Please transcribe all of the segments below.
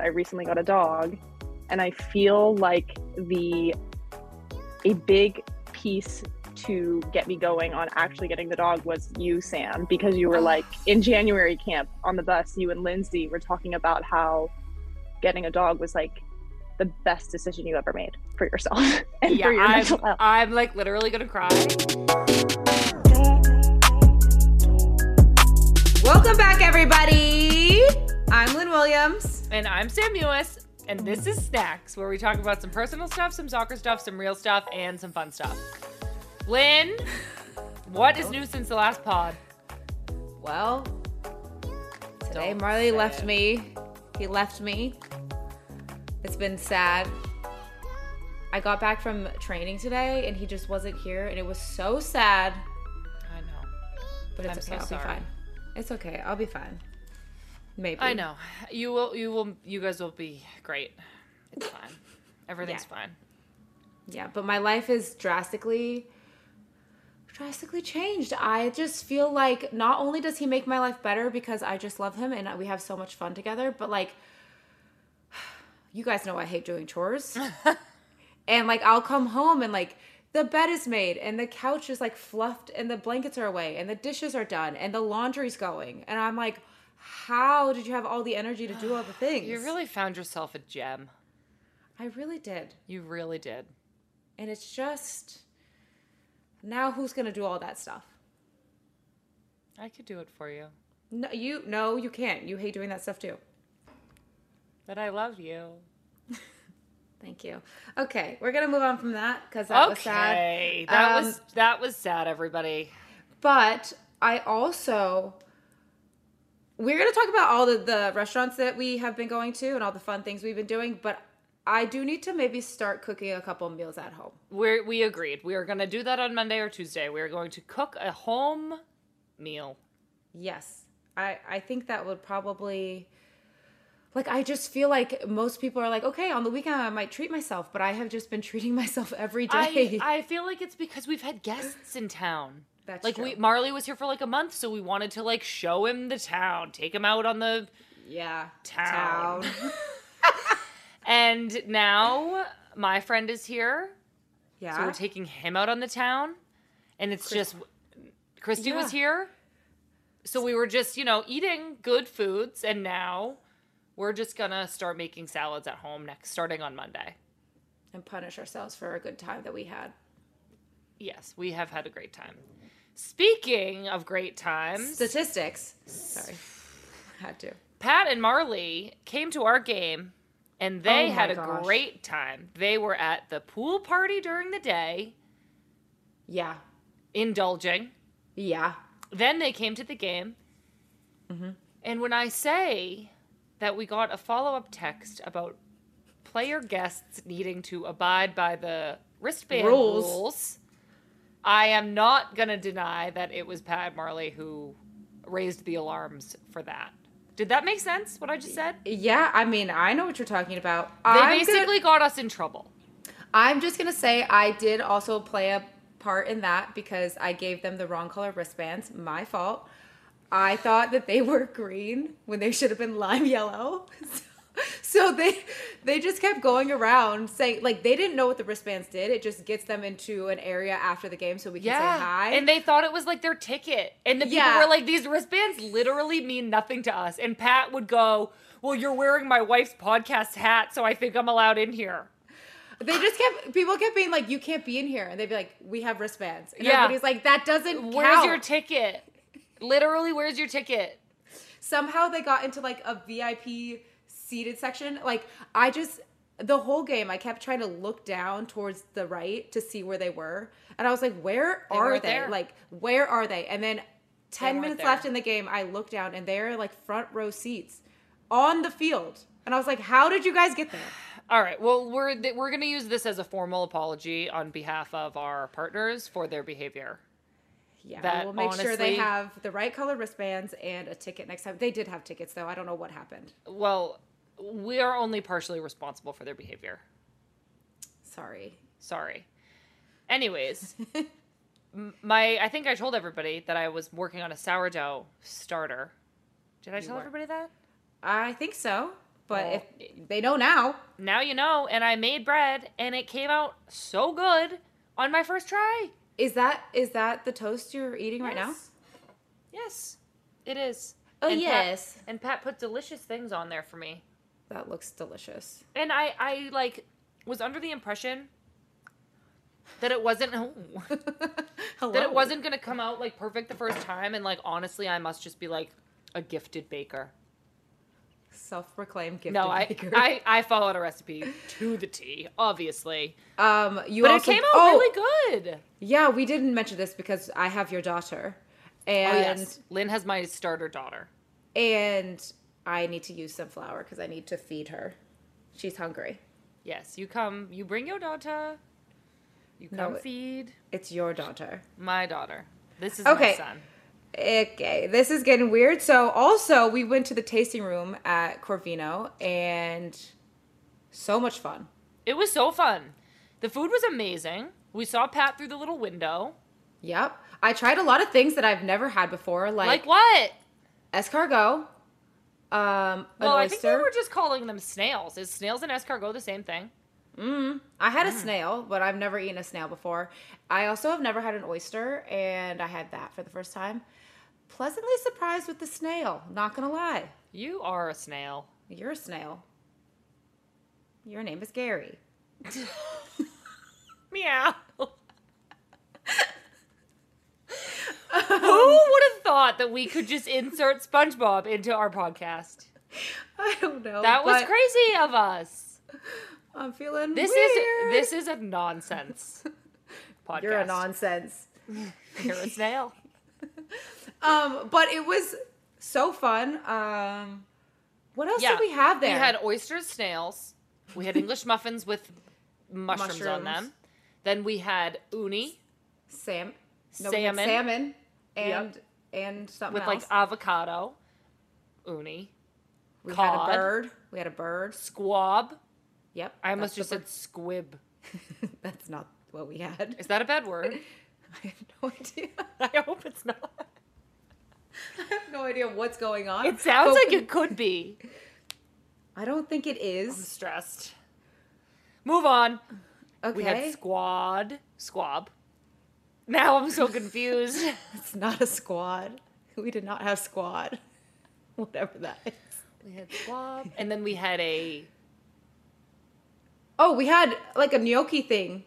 I recently got a dog, and I feel like the a big piece to get me going on actually getting the dog was you, Sam, because you were oh. like in January camp on the bus. You and Lindsay were talking about how getting a dog was like the best decision you ever made for yourself and yeah, for your I'm, mental health. I'm like literally gonna cry. Welcome back, everybody. I'm Lynn Williams. And I'm Sam Mewis, and this is Snacks, where we talk about some personal stuff, some soccer stuff, some real stuff, and some fun stuff. Lynn, what is new since the last pod? Well, today Don't Marley say left it. me. He left me. It's been sad. I got back from training today and he just wasn't here, and it was so sad. I know. But it's I'm okay. so I'll sorry. be fine. It's okay. I'll be fine. Maybe. I know. You will. You will. You guys will be great. It's fine. Everything's Yeah. fine. Yeah, but my life is drastically drastically changed. I just feel like not only does he make my life better because I just love him and we have so much fun together, but like you guys know I hate doing chores. and like I'll come home and like the bed is made and the couch is like fluffed and the blankets are away and the dishes are done and the laundry's going. And I'm like, how did you have all the energy to do all the things? You really found yourself a gem. I really did. You really did. And it's just now who's gonna do all that stuff? I could do it for you. No, you no, you can't. You hate doing that stuff too. But I love you. Thank you. Okay, we're gonna move on from that because that was sad. Okay. That Um, was that was sad, everybody. But I also we're gonna talk about all the, the restaurants that we have been going to and all the fun things we've been doing. But I do need to maybe start cooking a couple meals at home. We're, we agreed. We are going to do that on Monday or Tuesday. We are going to cook a home meal. Yes. I, I think that would probably like I just feel like most people are like, okay, on the weekend I might treat myself, but I have just been treating myself every day. I. I feel like it's because we've had guests in town. That's like true. we Marley was here for like a month, so we wanted to like show him the town, take him out on the yeah. Town. and now my friend is here. Yeah. So we're taking him out on the town. And it's just Kristie was here. So we were just, you know, eating good foods and now we're just gonna start making salads at home next starting on Monday. and punish ourselves for a good time that we had. Yes, we have had a great time. Speaking of great times, Statistics. Sorry. Had to. Pat and Marley came to our game and they Oh had a gosh. great time. They were at the pool party during the day, Yeah. indulging. Yeah. Then they came to the game. Mm-hmm. And when I say that we got a follow up text about player guests needing to abide by the wristband Rules. rules, I am not going to deny that it was Pat Marley who raised the alarms for that. Did that make sense, what I just said? Yeah, I mean, I know what you're talking about. They I'm basically gonna, got us in trouble. I'm just gonna say I did also play a part in that because I gave them the wrong color wristbands. My fault. I thought that they were green when they should have been lime yellow. So they they just kept going around saying like they didn't know what the wristbands did. It just gets them into an area after the game so we can say hi. And they thought it was like their ticket. And the people Yeah. were like, these wristbands literally mean nothing to us. And Pat would go, Well, you're wearing my wife's podcast hat, so I think I'm allowed in here. They just kept people kept being like, "You can't be in here," and they'd be like, "We have wristbands." And Yeah. everybody's like, "That doesn't work. Where's count." your ticket? Literally, where's your ticket? Somehow they got into like a VIP seated section. Like I just the whole game, I kept trying to look down towards the right to see where they were, and I was like, "Where They are they? there. Like, where are they?" And then ten minutes there. left in the game, I look down and they're like front row seats on the field, and I was like, "How did you guys get there?" All right. Well, we're th- we're gonna use this as a formal apology on behalf of our partners for their behavior. Yeah, That we'll make sure they have the right color wristbands and a ticket next time. They did have tickets though. I don't know what happened. Well, we are only partially responsible for their behavior. Sorry. Sorry. Anyways, my I think I told everybody that I was working on a sourdough starter. Did I tell were. everybody that? I think so, but Well- if they know now, Now you know, and I made bread and it came out so good on my first try. is that is that the toast you're eating right now? Yes. Yes, it is. Oh, And Pat- yes. and Pat put delicious things on there for me. That looks delicious. And I, I like was under the impression that it wasn't Hello. that it wasn't gonna come out like perfect the first time. And like honestly, I must just be like a gifted baker. self-proclaimed gifted no, I, baker. I I followed a recipe to the T, obviously. um, you But also it came out oh, really good. Yeah, we didn't mention this because I have your daughter, and oh yes, Lynn has my starter daughter. and I need to use some flour because I need to feed her. She's hungry. Yes, you come. You bring your daughter. You come it- feed It's your daughter. my daughter. This is Okay. my son. Okay, this is getting weird. So also we went to the tasting room at Corvino and so much fun. It was so fun. The food was amazing. We saw Pat through the little window. Yep. I tried a lot of things that I've never had before, like, Like, what? escargot, um, Well, I think we were just calling them snails. Is snails and escargot the same thing? Mm, I had a snail, but I've never eaten a snail before. I also have never had an oyster, and I had that for the first time. Pleasantly surprised with the snail. Not gonna lie, You are a snail. you're a snail. Your name is Gary. Meow. Who would have thought that we could just insert SpongeBob into our podcast? I don't know. That was crazy of us. I'm feeling This weird. is this is a nonsense podcast. You're a nonsense. You're a snail. Um, but it was so fun. Um, what else did we have there? We had oysters, snails. We had English muffins with mushrooms, on them. Then we had uni Sam, no, Salmon. salmon, and and something with else. like avocado. Uni. we had a bird. We had a bird. Squab. Yep. I almost just said squib. That's not what we had. Is that a bad word? I have no idea. I hope it's not. I have no idea what's going on. It sounds like it could be. I don't think it is. I'm stressed. Move on. Okay. We had squad. Squab. Now I'm so confused. it's not a squad. We did not have squad. Whatever that is. we had squab. And then we had a Oh, we had like a gnocchi thing.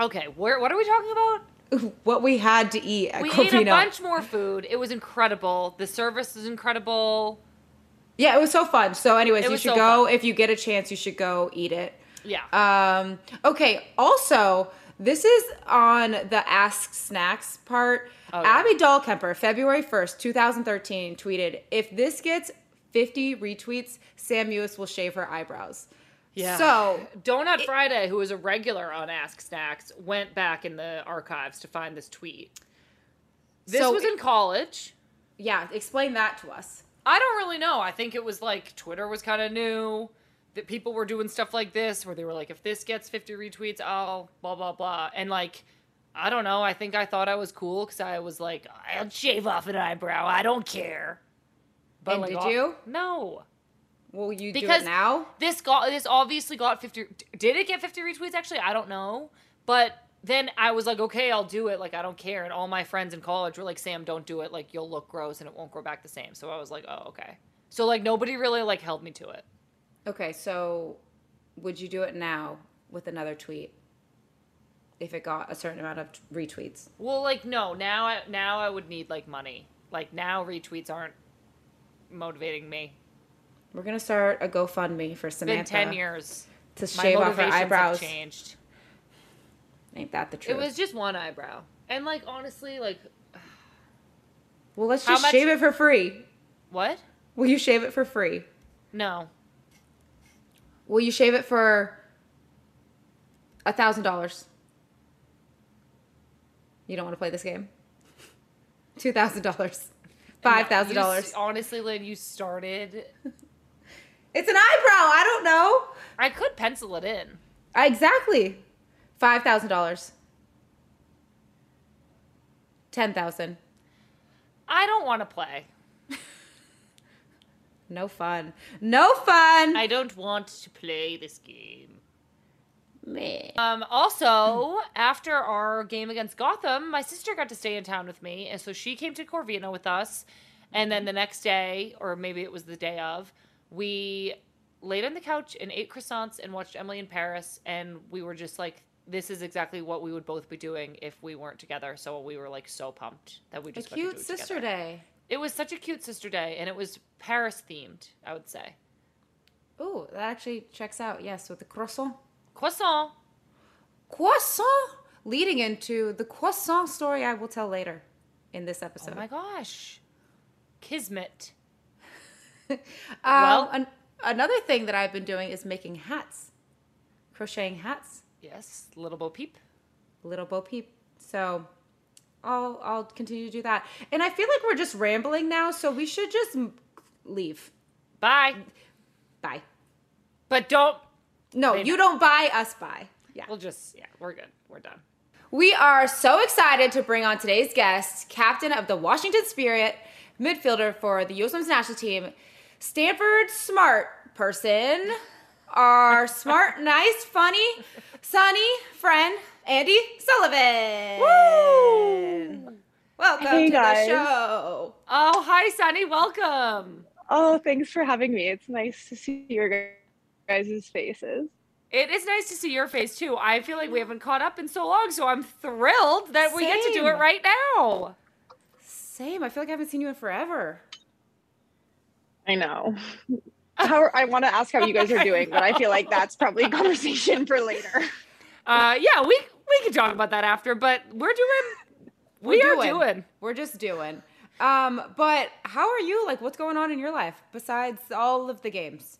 Okay, where what are we talking about? What we had to eat at We Corvino. ate a bunch more food. It was incredible. The service is incredible. Yeah, it was so fun. So, anyways, It you should so go fun. if you get a chance. You should go eat it. Yeah. Um, okay. Also, this is on the Ask Snacks part. Oh, yeah. Abby Dahlkemper, February first, two thousand thirteen, tweeted: "If this gets fifty retweets, Sam Mewis will shave her eyebrows." Yeah. So Donut Friday, who was a regular on Ask Snacks, went back in the archives to find this tweet. This So was it- in college. yeah, explain that to us. I don't really know. I think it was like Twitter was kind of new. That people were doing stuff like this where they were like, if this gets 50 retweets, I'll blah, blah, blah. And like, I don't know. I think I thought I was cool because I was like, I'll shave off an eyebrow. I don't care. And like, did all- you? No. Will you do Because it now? This got this obviously got 50 did it get 50 retweets actually? I don't know. But then I was like, okay, I'll do it. Like I don't care. And all my friends in college were like, Sam, don't do it. Like you'll look gross and it won't grow back the same. So I was like, oh, okay. So like nobody really like held me to it. Okay, so would you do it now with another tweet if it got a certain amount of retweets? Well, like no, now I now I would need like money. Like now retweets aren't motivating me. We're gonna start a GoFundMe for It's been 10 years. to shave off her eyebrows. changed. Ain't that the truth? It was just one eyebrow. And like honestly, like well, let's just much- shave it for free. what? Will you shave it for free? No. Will you shave it for a thousand dollars? You don't want to play this game. Two thousand dollars. Five thousand dollars. Honestly, Lynn, you started. It's an eyebrow. I don't know. I could pencil it in. Exactly. Five thousand dollars. Ten thousand. I don't want to play. No fun. No fun. I don't want to play this game. Meh. Um, also, after our game against Gotham, my sister got to stay in town with me, and so she came to Corvino with us. And then the next day, or maybe it was the day of, we laid on the couch and ate croissants and watched Emily in Paris, and we were just like, "This is exactly what we would both be doing if we weren't together." So we were like so pumped that we A just to cute sister together. day. It was such a cute sister day, and it was Paris themed. I would say Ooh, that actually checks out. Yes, with the croissant. croissant. Croissant. Leading into the croissant story I will tell later in this episode. Oh my gosh, kismet. Um, Well- an- another thing that I've been doing is making hats, crocheting hats, Yes, little Bo Peep. little Bo Peep. So I'll I'll continue to do that. And I feel like we're just rambling now, so we should just leave. Bye. Bye. But don't. No, you don't buy us buy. Yeah. We'll just. Yeah, we're good. We're done. We are so excited to bring on today's guest, captain of the Washington Spirit, midfielder for the U.S. Women's National Team, Stanford smart person, our smart, nice, funny, sunny friend, Andi Sullivan. Woo! Welcome Hey, to guys. the show. Oh, hi, Sunny. Welcome. Oh, thanks for having me. It's nice to see your guys' faces. It is nice to see your face too. I feel like we haven't caught up in so long, so I'm thrilled that we get to do it right now. Same. I feel like I haven't seen you in forever. I know. How I want to ask how you guys are doing, but I feel like that's probably a conversation for later. Uh, yeah, we we can talk about that after, but we're doing. We We're are doing. doing. We're just doing. Um, but how are you? Like, what's going on in your life besides all of the games?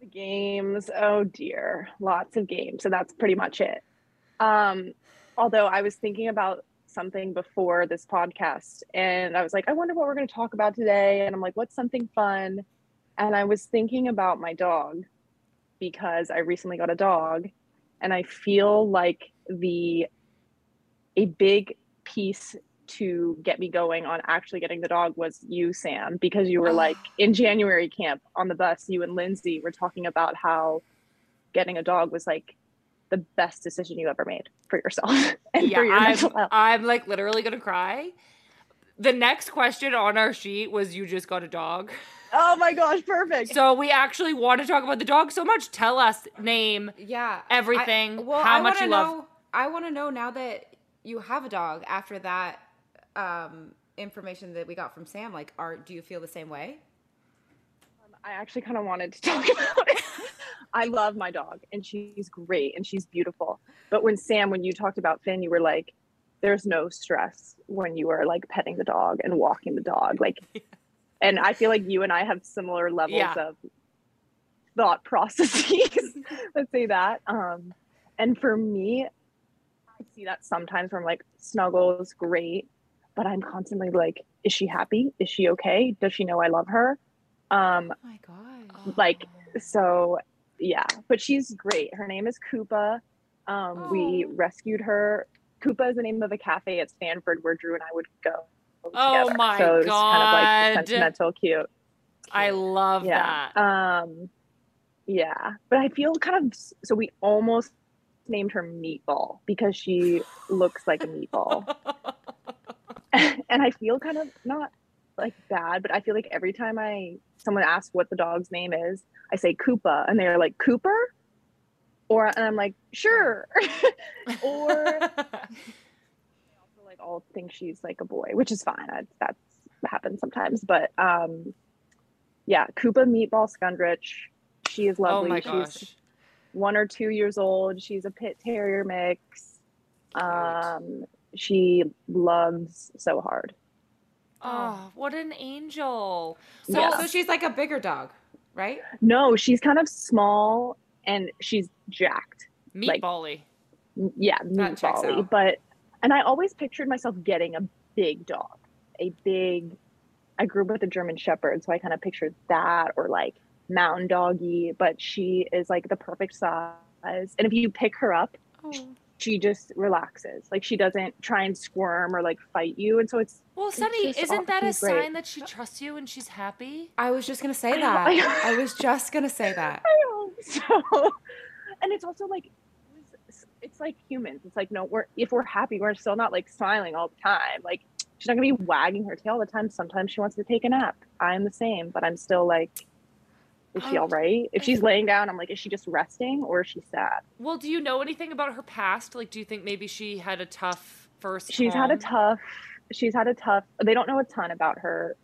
The games, oh dear, lots of games. So that's pretty much it. Um, although I was thinking about something before this podcast, and I was like, I wonder what we're going to talk about today. And I'm like, what's something fun? And I was thinking about my dog because I recently got a dog, and I feel like the a big piece to get me going on actually getting the dog was you, Sam, because you were oh. like in January camp on the bus, you and Lindsay were talking about how getting a dog was like the best decision you ever made for yourself and yeah, for your I'm, mental health. I'm like literally gonna cry. The next question on our sheet was you just got a dog. Oh my gosh, perfect. So we actually want to talk about the dog so much. Tell us name. Yeah, Everything, I, well, how I much wanna love- know, I want to know now that you have a dog. After that um, information that we got from Sam, like, are do you feel the same way? I actually kind of wanted to talk about it. I love my dog and she's great and she's beautiful. But when Sam, when you talked about Finn, you were like, there's no stress when you are like petting the dog and walking the dog. Like, and I feel like you and I have similar levels Yeah. of thought processes. Let's say that. Um, and for me, I see that sometimes where I'm like, snuggle is great, but I'm constantly like, is she happy? Is she okay? Does she know I love her? Um, Oh my god! like so yeah but she's great her name is koopa um we Oh. rescued her koopa is the name of a cafe at stanford where drew and i would go Oh together. my so it's kind of like sentimental cute. I love yeah. that. um yeah. But i feel kind of so we almost named her meatball because she looks like a meatball. And I feel kind of not like bad, but I feel like every time I someone asks what the dog's name is, I say Koopa, and they're like Cooper, or and I'm like sure, or also like all think she's like a boy, which is fine. I, that's happens sometimes, but um, yeah, Koopa Meatball Skundrich, she is lovely. oh lovely. my she's gosh. one or two years old. She's a pit terrier mix. Um, she loves so hard. Oh, what an angel. So, Yeah. so she's like a bigger dog, right? No, she's kind of small and she's jacked. like- Meatbally. Yeah, That checks meatbally. But and I always pictured myself getting a big dog, a big. I grew up with a German Shepherd, so I kind of pictured that or like mountain doggy. But she is like the perfect size, and if you pick her up, Oh. She just relaxes. Like she doesn't try and squirm or like fight you. And so it's Well, Sunny, just isn't that a great. sign that she trusts you and she's happy? I was just gonna say I that. I know. I was just gonna say that. I hope so. And it's also like it's- it's like humans. It's like no, we're if we're happy, we're still not like smiling all the time. Like she's not gonna be wagging her tail all the time. Sometimes she wants to take a nap. I'm the same, but I'm still like, is she Oh, all right? If she's laying down, I'm like, is she just resting or is she sad? Well, do you know anything about her past? Like, do you think maybe she had a tough first? she's had a tough she's had a tough they don't know a ton about her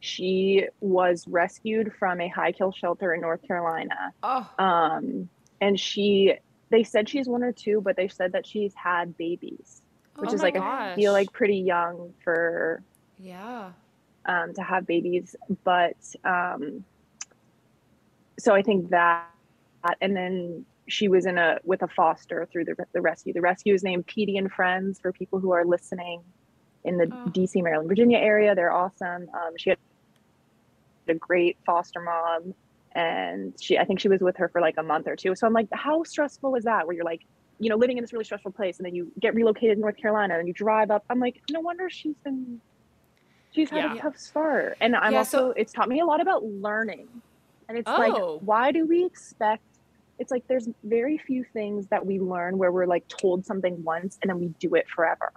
she was rescued from a high kill shelter in north carolina Oh, um and she they said she's one or two but they said that she's had babies which Oh is like I feel like pretty young for yeah. um to have babies but um so i think that and then she was in a with a foster through the, the rescue. The rescue is named Petey and friends for people who are listening in the Oh. dc maryland virginia area. They're awesome. Um, she had a great foster mom and she i think she was with her for like a month or two. So i'm like how stressful is that? Where you're like you know living in this really stressful place and then you get relocated to north carolina and you drive up. I'm like no wonder she's been she's had Yeah. a tough start. And i'm Yeah, also so- it's taught me a lot about learning and it's Oh. like why do we expect it's like there's very few things that we learn where we're like told something once and then we do it forever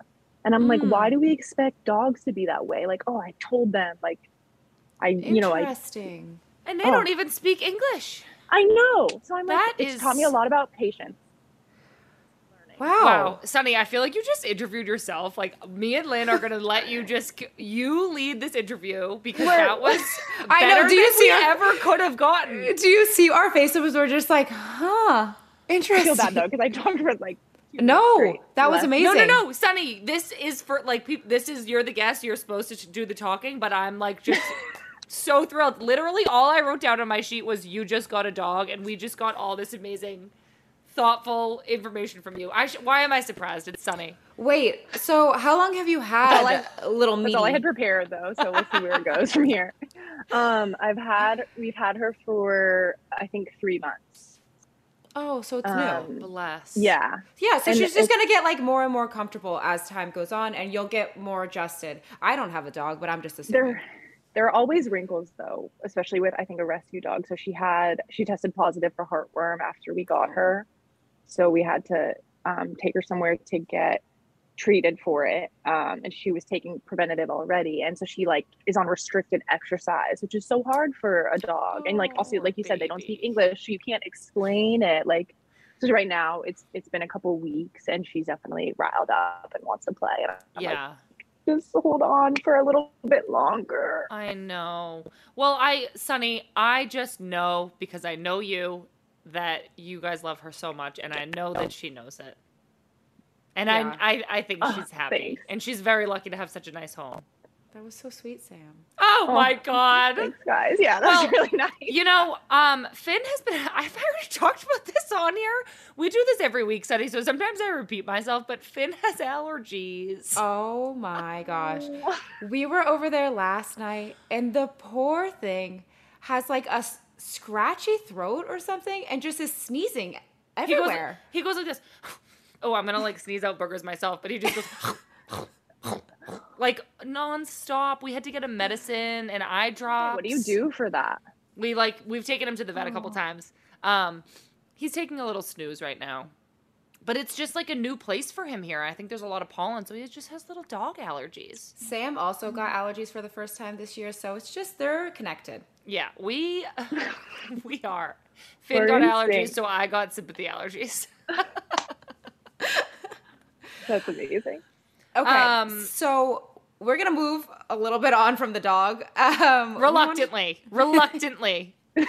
and i'm like Mm. why do we expect dogs to be that way like oh i told them like i you know i Interesting. and they Oh. don't even speak English. i know so i'm like That it's taught me a lot about patience Wow. Wow, Sunny, I feel like you just interviewed yourself. Like me and Lynn are gonna let you just you lead this interview because We're- that was I know, better do you see we our- ever could have gotten. Do you see our faces? We're just like, huh? interesting. i Interesting. feel bad though because i talked for like No, that was amazing. No, no, no, Sunny. This is for like people. This is you're the guest. You're supposed to do the talking, but I'm like just so thrilled. Literally, all I wrote down on my sheet was you just got a dog, and we just got all this amazing, thoughtful information from you. I sh- why am I surprised? It's Sunny. Wait. So, how long have you had all I- a little meeting? That's all I had prepared though, so we'll see where it goes from here. Um, I've had we've had her for I think three months. oh, so it's Um, new. Bless. Yeah, Yeah, so and she's just gonna get like more and more comfortable as time goes on, and you'll get more adjusted. I don't have a dog, but I'm just assuming. there there are always wrinkles though, especially with I think a rescue dog. So she had she tested positive for heartworm after we got her, so we had to um, take her somewhere to get treated for it um, and she was taking preventative already. And so she like is on restricted exercise which is so hard for a dog. And like also Oh, like you said they don't speak english so you can't explain it. Like so right now it's it's been a couple weeks and she's definitely riled up and wants to play. And I'm like, Yeah. just hold on for a little bit longer. I know. Well, I, Sunny, I just know because I know you that you guys love her so much, and I know that she knows it. And Yeah. I, I, I think Oh, she's happy, thanks. and she's very lucky to have such a nice home. That was so sweet, Sam. Oh, Oh, my god! thanks guys yeah that's Well, really nice You know, um, Finn has been. I've already talked about this on here. We do this every week, Sunny. So sometimes I repeat myself, but Finn has allergies. Oh my gosh. We were over there last night, and the poor thing has like a s- scratchy throat or something, and just is sneezing he goes. everywhere. He goes like this. Oh, I'm gonna like sneeze out burgers myself, but he just goes. Like nonstop. We had to get a medicine and eye drops. what do you do for that We like we've taken him to the vet a couple times. Um, he's taking a little snooze right now, but it's just like a new place for him here. I think there's a lot of pollen, so he just has little dog allergies. Sam also got allergies for the first time this year, so it's just they're connected. Yeah, we we are. Finn got allergies, sync. so I got sympathy allergies. that's amazing Okay, Um, so we're gonna move a little bit on from the dog. Um, we wanted- reluctantly, reluctantly.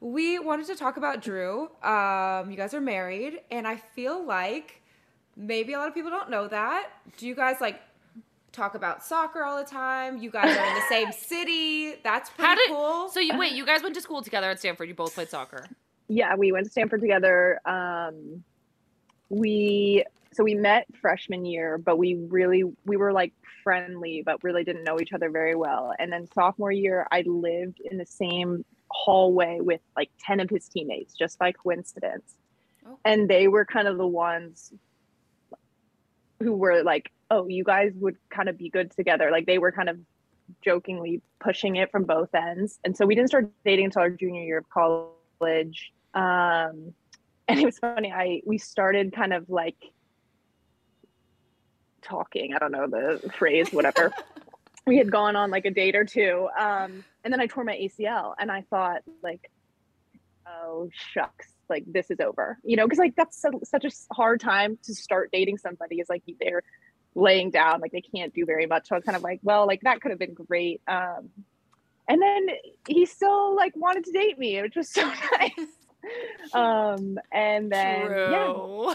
We wanted to talk about Drew. Um, you guys are married, and I feel like maybe a lot of people don't know that. Do you guys like talk about soccer all the time? You guys are in the same city. That's pretty How did cool. so? You wait. You guys went to school together at Stanford. You both played soccer. yeah we went to stanford together um we so we met freshman year but we really we were like friendly but really didn't know each other very well and then sophomore year i lived in the same hallway with like 10 of his teammates just by coincidence Oh. and they were kind of the ones who were like, "Oh, you guys would kind of be good together." Like they were kind of jokingly pushing it from both ends. And so we didn't start dating until our junior year of college. Um, and it was funny. I we started kind of like talking. I don't know the phrase, whatever. we had gone on like a date or two, um, and then I tore my ACL, and I thought like, oh shucks, like this is over, you know, because like that's so, such a hard time to start dating somebody. Is like they're laying down, like they can't do very much. So I was kind of like, well, like that could have been great. Um, and then he still like wanted to date me, which was so nice. um, and then True.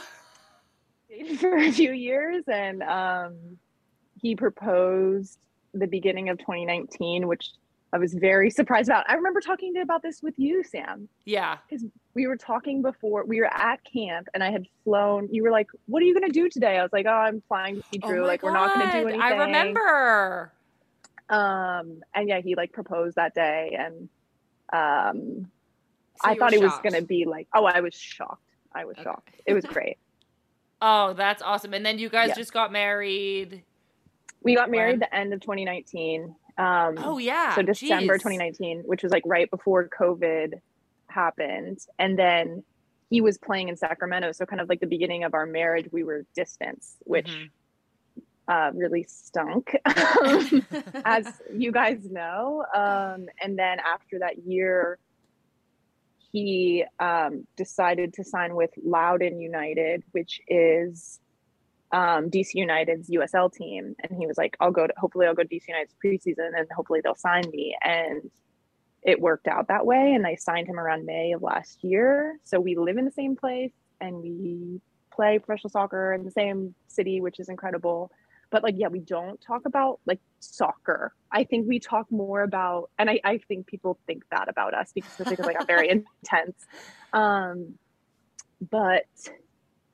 yeah, for a few years, and um, he proposed the beginning of 2019, which I was very surprised about. I remember talking to about this with you, Sam. Yeah. Because we were talking before, we were at camp and I had flown. You were like, What are you going to do today? I was like, Oh, I'm flying to see Drew. Oh like, God. we're not going to do anything. I remember. Um, and yeah, he like proposed that day. And um, so I thought it was going to be like, Oh, I was shocked. I was okay. shocked. It was great. oh, that's awesome. And then you guys yeah. just got married. We got married when? the end of 2019. Um, oh yeah. So December Jeez. 2019, which was like right before COVID happened, and then he was playing in Sacramento. So kind of like the beginning of our marriage, we were distance, which mm-hmm. uh, really stunk, as you guys know. Um, and then after that year, he um, decided to sign with Loudoun United, which is um, DC United's USL team, and he was like, "I'll go to hopefully I'll go to DC United's preseason, and hopefully they'll sign me." And it worked out that way, and I signed him around May of last year. So we live in the same place, and we play professional soccer in the same city, which is incredible. But like, yeah, we don't talk about like soccer. I think we talk more about, and I, I think people think that about us because because like I'm very intense. Um, but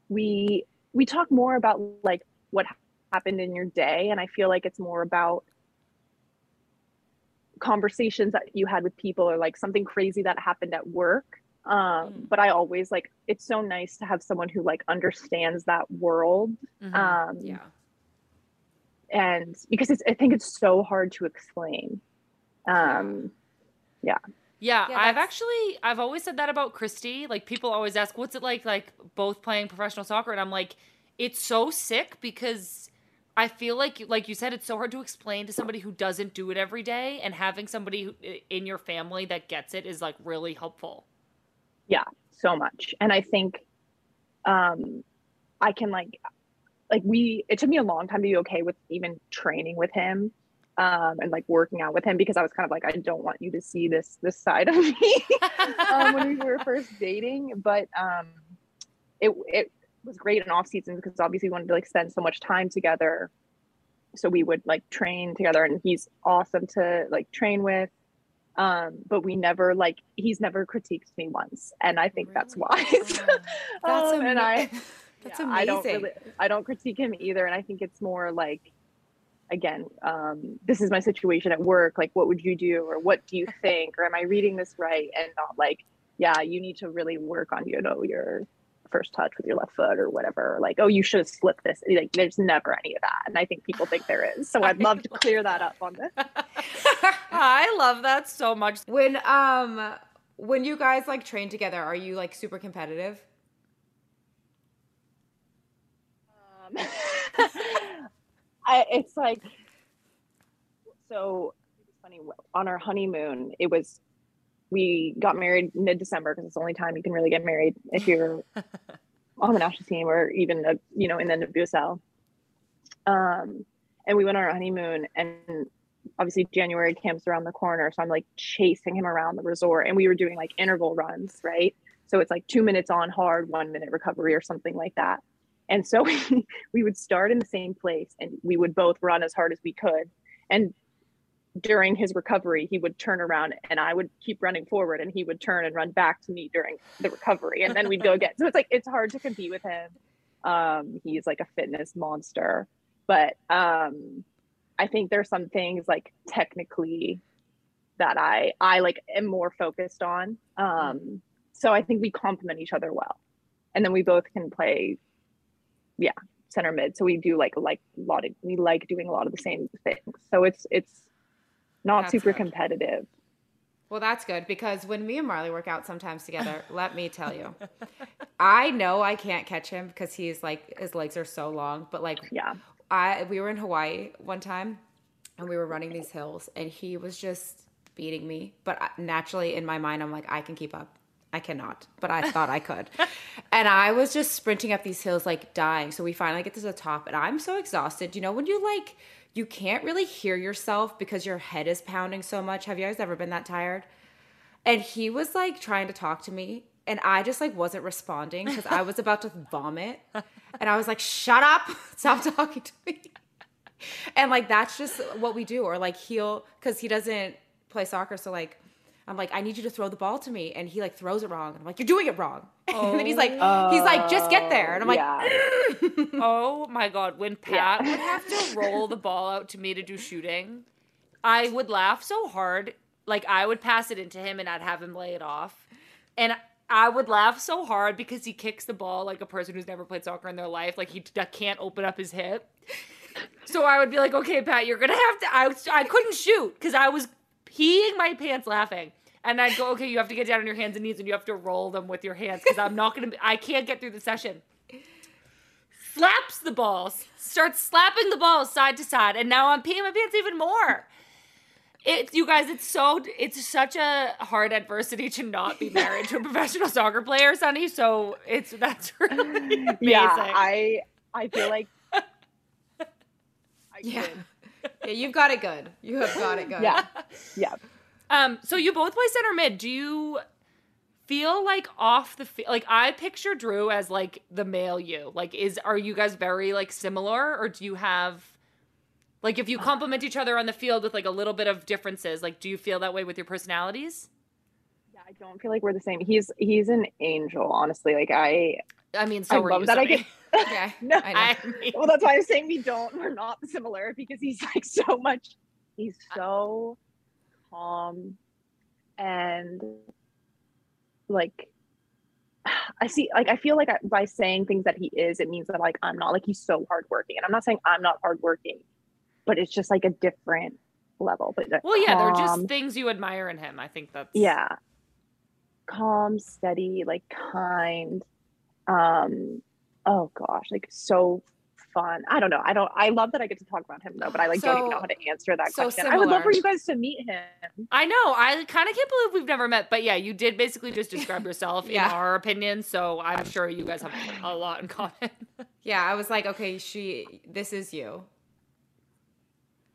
we we talk more about like what happened in your day and i feel like it's more about conversations that you had with people or like something crazy that happened at work um mm. but i always like it's so nice to have someone who like understands that world mm-hmm. um yeah and because it's i think it's so hard to explain um yeah yeah, yeah I've actually I've always said that about Kristie. Like people always ask, "What's it like like both playing professional soccer?" And I'm like, it's so sick because I feel like like you said it's so hard to explain to somebody who doesn't do it every day and having somebody in your family that gets it is like really helpful. Yeah, so much. And I think um I can like like we it took me a long time to be okay with even training with him um, and like working out with him because I was kind of like, I don't want you to see this this side of me um, when we were first dating. But um, it it was great in off season because obviously we wanted to like spend so much time together. So we would like train together, and he's awesome to like train with. Um, but we never like he's never critiqued me once, and I think really? that's wise. that's um, and I. That's yeah, amazing. I don't really, I don't critique him either, and I think it's more like again, um, this is my situation at work. Like, what would you do? Or what do you think? Or am I reading this right? And not like, yeah, you need to really work on, you know, your first touch with your left foot or whatever. Like, oh, you should have slipped this. Like, there's never any of that. And I think people think there is. So I'd love to clear that up on this. I love that so much. When, um, when you guys like train together, are you like super competitive? Um, I, it's like so funny on our honeymoon it was we got married mid-december because it's the only time you can really get married if you're on the national team or even a, you know in the WSL. Um, and we went on our honeymoon and obviously January camps around the corner. So I'm like chasing him around the resort and we were doing like interval runs, right? So it's like two minutes on hard, one minute recovery or something like that. And so we, we would start in the same place and we would both run as hard as we could. And during his recovery, he would turn around and I would keep running forward and he would turn and run back to me during the recovery. And then we'd go again. So it's like, it's hard to compete with him. Um, he's like a fitness monster. But um, I think there's some things like technically that I, I like am more focused on. Um, so I think we complement each other well. And then we both can play yeah center mid, so we do like like a lot of we like doing a lot of the same things. So it's it's not That's super good. competitive. Well, that's good because when me and Marley work out sometimes together, let me tell you, I know I can't catch him because he's like his legs are so long. But like, Yeah. I we were in Hawaii one time, and we were running these hills, and he was just beating me. But uh, naturally, in my mind, I'm like, I can keep up. I cannot, but I thought I could. And I was just sprinting up these hills, like dying. So we finally get to the top, and I'm so exhausted. You know, when you like, you can't really hear yourself because your head is pounding so much. Have you guys ever been that tired? And he was like trying to talk to me, and I just like wasn't responding because I was about to vomit. And I was like, shut up, stop talking to me. And like, that's just what we do. Or like, he'll, because he doesn't play soccer. So like, I'm like, I need you to throw the ball to me. And he like throws it wrong. And I'm like, you're doing it wrong. and then he's like, he's like, oh. just get there. And I'm like, yeah. Oh my god, when Pat would have to roll the ball out to me to do shooting, I would laugh so hard. Like I would pass it into him and I'd have him lay it off. And I would laugh so hard because he kicks the ball like a person who's never played soccer in their life. Like he t- can't open up his hip. So I would be like, okay, Pat, you're gonna have to. I, I couldn't shoot because I was peeing my pants laughing. And I'd go, okay, you have to get down on your hands and knees and you have to roll them with your hands because I'm not gonna. Be, I can't get through the session slaps the balls, starts slapping the balls side to side, and now I'm peeing my pants even more. It, you guys, it's so it's such a hard adversity to not be married to a professional soccer player, Sunny. So it's that's really amazing. Yeah, I I feel like I Yeah. could. Yeah, you've got it good. You have got it good. Yeah. Yeah. Um, so you both play center mid. Do you feel like off the field? Like I picture Drew as like the male you. Like, is are you guys very like similar, or do you have like if you complement each other on the field with like a little bit of differences? Like, do you feel that way with your personalities? Yeah, I don't feel like we're the same. He's he's an angel, honestly. Like I I mean, so I are love you, that I get Yeah. No, I. I mean, well that's why I'm saying we don't we're not similar because he's like so much he's so calm and like I see like I feel like I, by saying things that he is it means that like I'm not like he's so hardworking and I'm not saying I'm not hardworking but it's just like a different level but like, well, yeah, they're just things you admire in him. I think that's yeah calm steady like kind um oh gosh like so fun i don't know i don't i love that i get to talk about him though but i like don't even know how to answer that so question i would love for you guys to meet him I know. I kind of can't believe we've never met, but yeah, you did basically just describe yourself Yeah. in our opinion. So I'm sure you guys have a lot in common. Yeah, I was like, okay, she, this is you.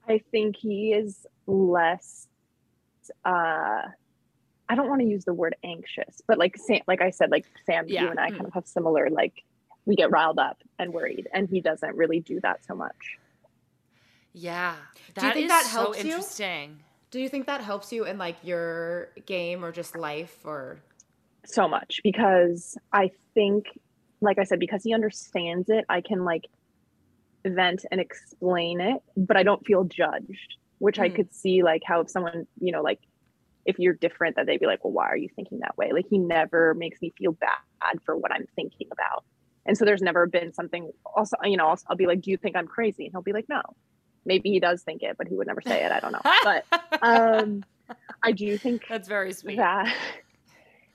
i think he is less uh i don't want to use the word anxious but like sam like i said like sam Yeah. you and i Mm. kind of have similar like we get riled up and worried and he doesn't really do that so much yeah, Do you think is that so helps you? interesting. Do you think that helps you in like your game or just life or? so much because I think, like I said, because he understands it, I can like vent and explain it, but I don't feel judged, which I Mm. could see like how if someone, you know, like if you're different, that they'd be like, well, why are you thinking that way? Like he never makes me feel bad for what I'm thinking about. And so there's never been something also, you know, I'll, I'll be like, do you think I'm crazy? And he'll be like, no. Maybe he does think it, but he would never say it. I don't know. But um, I do think That's very sweet. that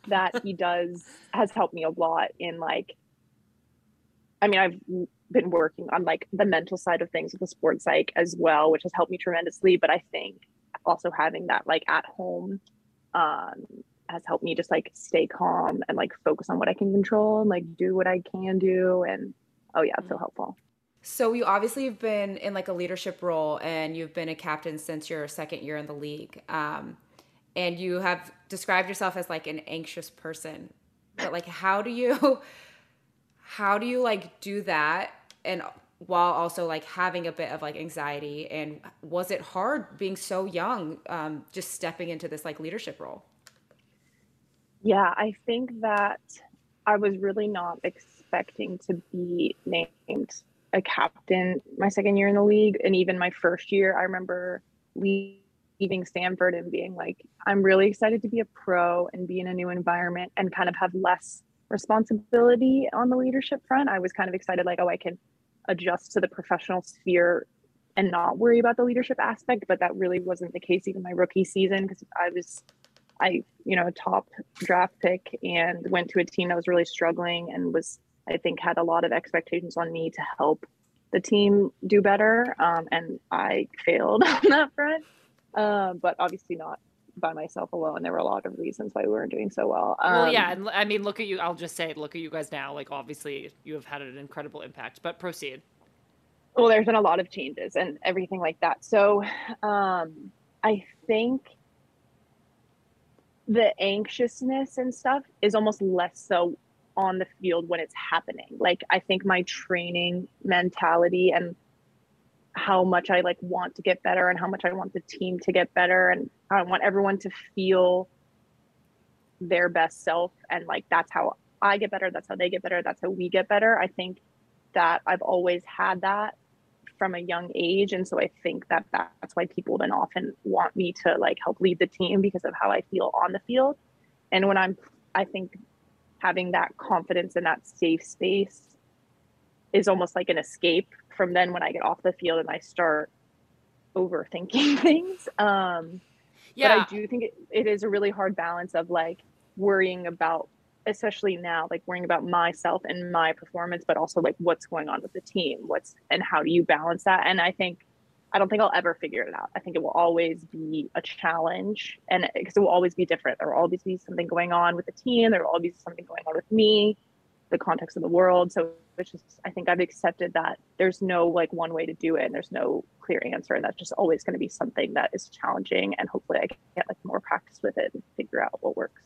that he does has helped me a lot in like i mean i've been working on like the mental side of things with the sports psych as well which has helped me tremendously but i think also having that like at home um has helped me just like stay calm and like focus on what i can control and like do what i can do and oh yeah it's so helpful So you obviously have been in like a leadership role and you've been a captain since your second year in the league. Um, and you have described yourself as like an anxious person. But like how do you how do you like do that and while also like having a bit of like anxiety and was it hard being so young um, just stepping into this like leadership role? Yeah, I think that I was really not expecting to be named a captain my second year in the league. And even my first year, I remember leaving Stanford and being like, I'm really excited to be a pro and be in a new environment and kind of have less responsibility on the leadership front. I was kind of excited, like, oh, I can adjust to the professional sphere and not worry about the leadership aspect. But that really wasn't the case even my rookie season because I was, I, you know, top draft pick and went to a team that was really struggling and was, I think, had a lot of expectations on me to help the team do better. Um, and I failed on that front, uh, but obviously not by myself alone. There were a lot of reasons why we weren't doing so well. Um, well, yeah, and I mean, look at you. I'll just say, look at you guys now. Like, obviously, you have had an incredible impact. But proceed. Well, there's been a lot of changes and everything like that. So, um, I think the anxiousness and stuff is almost less so on the field when it's happening. Like, I think my training mentality and how much I like want to get better and how much I want the team to get better and I want everyone to feel their best self and like that's how I get better, that's how they get better, that's how we get better. I think that I've always had that from a young age and so I think that that's why people then often want me to like help lead the team because of how I feel on the field. And when I'm I think having that confidence in that safe space is almost like an escape from then when I get off the field and I start overthinking things. Um, yeah. But I do think it, it is a really hard balance of like worrying about, especially now, like worrying about myself and my performance, but also like what's going on with the team, what's and how do you balance that? And I think I don't think I'll ever figure it out. I think it will always be a challenge, and because it will always be different. There will always be something going on with the team. There will always be something going on with me the context of the world. So it's just I think I've accepted that there's no like one way to do it and there's no clear answer and that's just always going to be something that is challenging and hopefully I can get like more practice with it and figure out what works.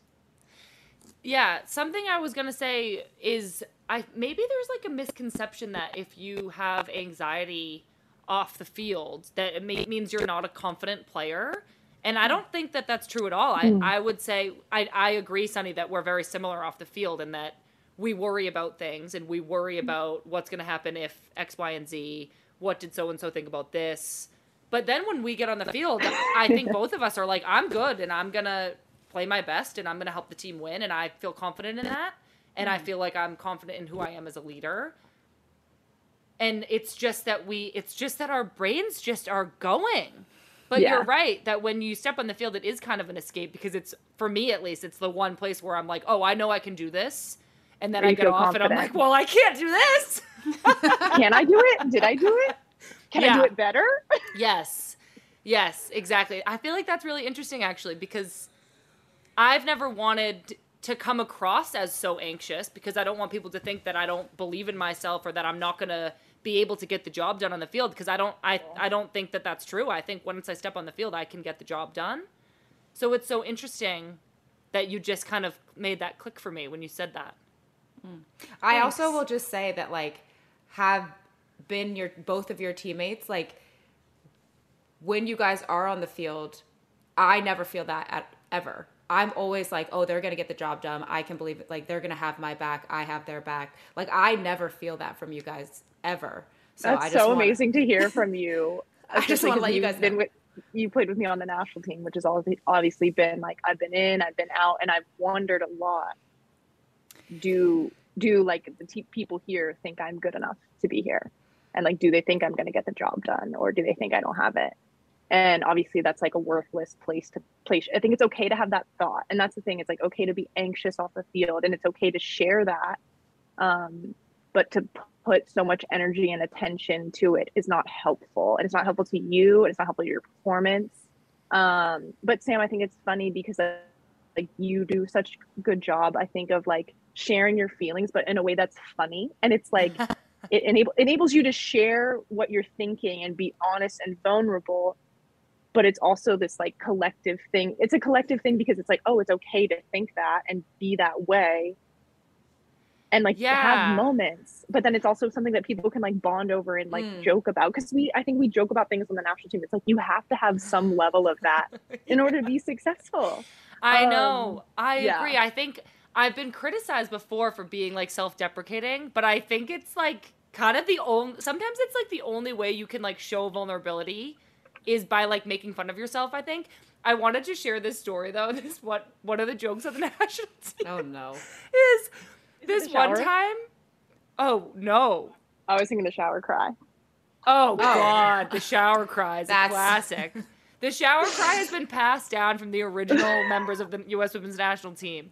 Yeah, something I was going to say is I maybe there's like a misconception that if you have anxiety off the field that it may, means you're not a confident player. And I don't think that that's true at all. I, mm. I would say I, I agree, Sunny, that we're very similar off the field and that we worry about things and we worry mm-hmm. about what's going to happen if X, Y, and Z. What did so and so think about this? But then when we get on the field, I think both of us are like, I'm good and I'm going to play my best and I'm going to help the team win. And I feel confident in that. And I mm-hmm. feel like I'm confident in who I am as a leader. And it's just that we, it's just that our brains just are going. But yeah. you're right that when you step on the field, it is kind of an escape because it's, for me at least, it's the one place where I'm like, oh, I know I can do this and then I get off confident. and I'm like, well, I can't do this. Can I do it? Did I do it? Can yeah. I do it better? yes. Yes, exactly. I feel like that's really interesting actually because I've never wanted to come across as so anxious because I don't want people to think that I don't believe in myself or that I'm not going to be able to get the job done on the field because I don't I I don't think that that's true. I think once I step on the field I can get the job done. So it's so interesting that you just kind of made that click for me when you said that. Mm. I also will just say that like have been your both of your teammates like when you guys are on the field, I never feel that at ever. I'm always like, oh, they're gonna get the job done. I can believe it. Like they're gonna have my back. I have their back. Like I never feel that from you guys ever. So That's so wanna... amazing to hear from you. I just want to let you guys know. With, you played with me on the national team, which has obviously been like I've been in, I've been out, and I've wondered a lot do do like the t- people here think I'm good enough to be here? And like, do they think I'm going to get the job done or do they think I don't have it? And obviously, that's like a worthless place to place. I think it's okay to have that thought. And that's the thing. It's like okay to be anxious off the field and it's okay to share that. Um, but to put so much energy and attention to it is not helpful. And it's not helpful to you and it's not helpful to your performance. Um, but Sam, I think it's funny because like you do such a good job, I think, of like sharing your feelings, but in a way that's funny. And it's like it enable, enables you to share what you're thinking and be honest and vulnerable. But it's also this like collective thing. It's a collective thing because it's like, oh, it's okay to think that and be that way. And like yeah. have moments, but then it's also something that people can like bond over and like mm. joke about. Cause we, I think we joke about things on the national team. It's like you have to have some level of that in order to be successful. I um, know. I yeah. agree. I think I've been criticized before for being like self-deprecating, but I think it's like kind of the only sometimes it's like the only way you can like show vulnerability is by like making fun of yourself, I think. I wanted to share this story though. This what one of the jokes of the national team. Oh no. Is this one time Oh no. I was thinking the shower cry. Oh, God, the shower cry is a classic. The shower cry has been passed down from the original members of the U.S. Women's National Team.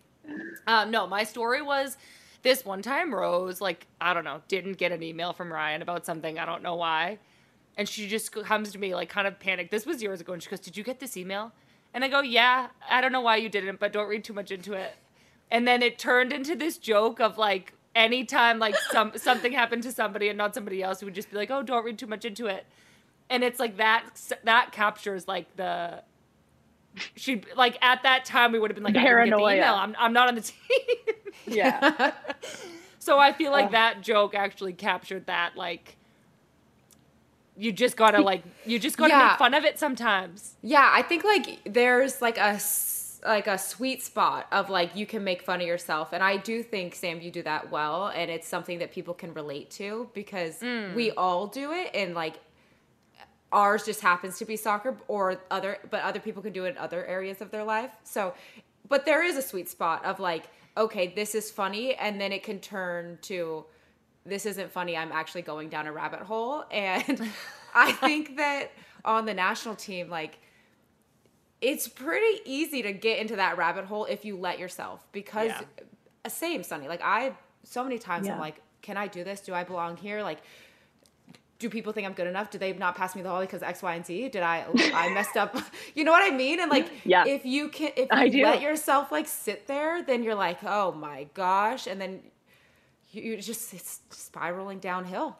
Um, no, my story was this one time Rose, like, I don't know, didn't get an email from Ryan about something. I don't know why. And she just comes to me, like, kind of panicked. This was years ago. And she goes, Did you get this email? And I go, Yeah, I don't know why you didn't, but don't read too much into it. And then it turned into this joke of like, anytime like some something happened to somebody and not somebody else, we would just be like, "Oh, don't read too much into it," and it's like that that captures like the she like at that time we would have been like, "I didn't get the Paranoia. email. I'm I'm not on the team." Yeah. so I feel like Oh. that joke actually captured that like. You just gotta like you just gotta Yeah. make fun of it sometimes. Yeah, I think like there's like a like a sweet spot of like you can make fun of yourself, and I do think Sam you do that well, and it's something that people can relate to because mm. we all do it, and like ours just happens to be soccer or other, but other people can do it in other areas of their life. So, but there is a sweet spot of like, okay, this is funny, and then it can turn to this isn't funny. I'm actually going down a rabbit hole. And I think that on the national team, like, it's pretty easy to get into that rabbit hole if you let yourself. Because, Yeah. same, Sunny. Like, I, so many times I'm like, can I do this? Do I belong here? Like, do people think I'm good enough? do they not pass me the volley because X, Y, and Z? Did I I messed up? You know what I mean? And like, Yeah. if you can, if I you let yourself like sit there, then you're like, oh my gosh, and then you, you just it's spiraling downhill.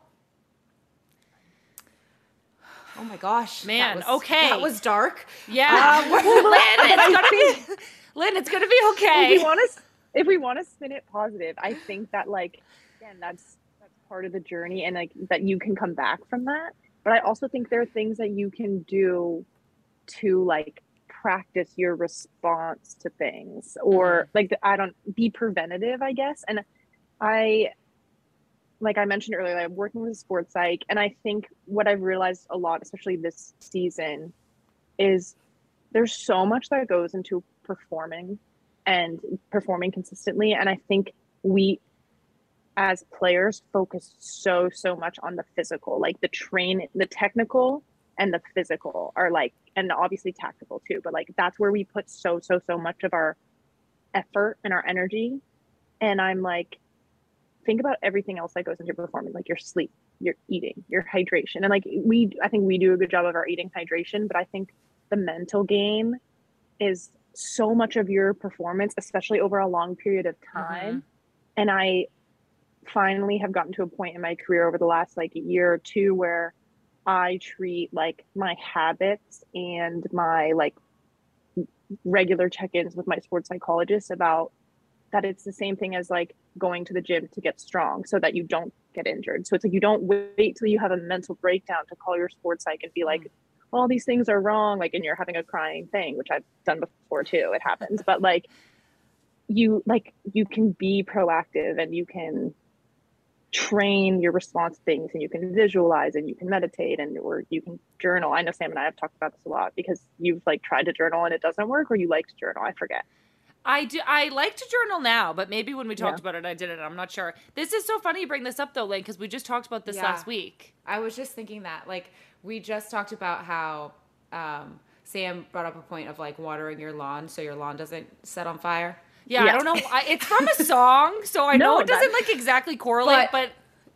Oh my gosh, that Man, was- okay. that was dark. Yeah, Um, Lynn, it's gonna be Lynn. It's gonna be okay. if okay. we want to if we want to spin it positive i think that like again that's that's part of the journey and like that you can come back from that but i also think there are things that you can do to like practice your response to things or like the, i don't be preventative i guess and i like i mentioned earlier i'm working with a sports psych and i think what i've realized a lot especially this season is there's so much that goes into performing and performing consistently. And I think we as players focus so, so much on the physical, like the train, the technical and the physical are like, and obviously tactical too, but like that's where we put so, so, so much of our effort and our energy. And I'm like, think about everything else that goes into performing, like your sleep, your eating, your hydration. And like we, I think we do a good job of our eating hydration, but I think the mental game is so much of your performance, especially over a long period of mm-hmm. time. And I finally have gotten to a point in my career over the last like year or two where I treat like my habits and my like regular check-ins with my sports psychologist about that it's the same thing as like going to the gym to get strong so that you don't get injured. So it's like you don't wait till you have a mental breakdown to call your sports psych and be like, mm-hmm. all these things are wrong, like and you're having a crying thing, which I've done before too. It happens. But like you like you can be proactive and you can train your response things and you can visualize and you can meditate and or you can journal. I know Sam and I have talked about this a lot because you've like tried to journal and it doesn't work or you like to journal. I forget. I do. I like to journal now, but maybe when we talked Yeah. about it, I did it. I'm not sure. This is so funny you bring this up though, Lane, because we just talked about this Yeah. last week. I was just thinking that, like, we just talked about how um, Sam brought up a point of like watering your lawn so your lawn doesn't set on fire. Yeah, I don't know. I, it's from a song, so I know No, it doesn't like exactly correlate, but, But-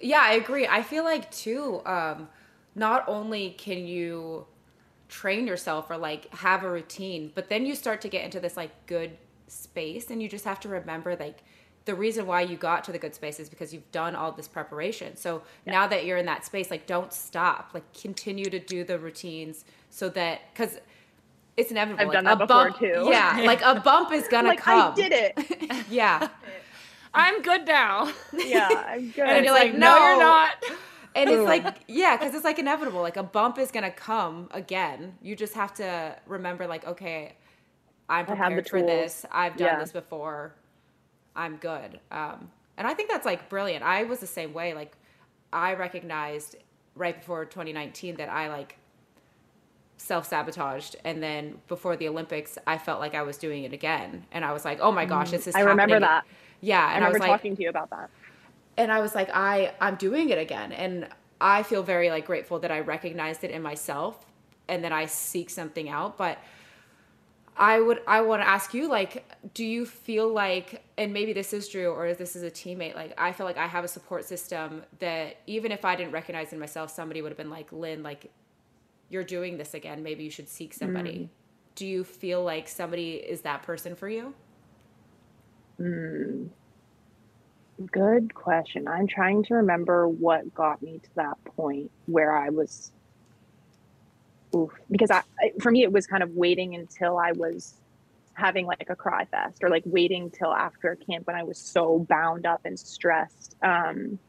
Yeah, I agree. I feel like too. Um, not only can you train yourself or like have a routine, but then you start to get into this like good space, and you just have to remember like the reason why you got to the good space is because you've done all this preparation. So now that you're in that space, like don't stop. Like continue to do the routines so that because it's inevitable. I've like, done that a before, bump, too. Yeah, like a bump is gonna like come. I did it. Yeah. I'm good now. yeah, I'm good. And you're like, like, no, you're not. And it's like, yeah, because it's like inevitable. Like a bump is gonna come again. You just have to remember, like, okay, I'm I prepared for this. I've done Yeah. this before. I'm good. Um, and I think that's like brilliant. I was the same way. Like, I recognized right before 2019 that I like self sabotaged, and then before the Olympics, I felt like I was doing it again, and I was like, oh my gosh, this is. I remember that. Yeah, and I, remember was like, talking to you about that. and I was like, I I'm doing it again, and I feel very like grateful that I recognized it in myself, and that I seek something out. But I would I want to ask you like, do you feel like, and maybe this is Drew or this is a teammate, like I feel like I have a support system that even if I didn't recognize in myself, somebody would have been like, Lynn, like you're doing this again. Maybe you should seek somebody. Mm. Do you feel like somebody is that person for you? Mm. Good question. I'm trying to remember what got me to that point where I was, oof, because I, for me, it was kind of waiting until I was having like a cry fest or like waiting till after camp when I was so bound up and stressed. Um,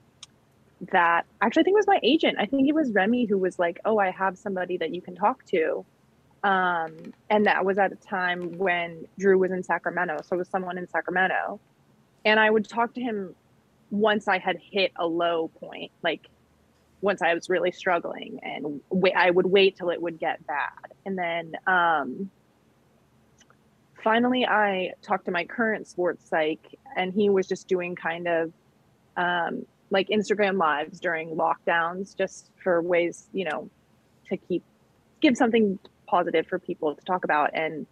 that actually I think it was my agent. I think it was Remy who was like, "Oh, I have somebody that you can talk to." Um, and that was at a time when Drew was in Sacramento, so it was someone in Sacramento, and I would talk to him once I had hit a low point, like once I was really struggling, and I would wait till it would get bad, and then um, finally I talked to my current sports psych, and he was just doing kind of um, like Instagram lives during lockdowns, just for ways you know to keep give something positive for people to talk about, and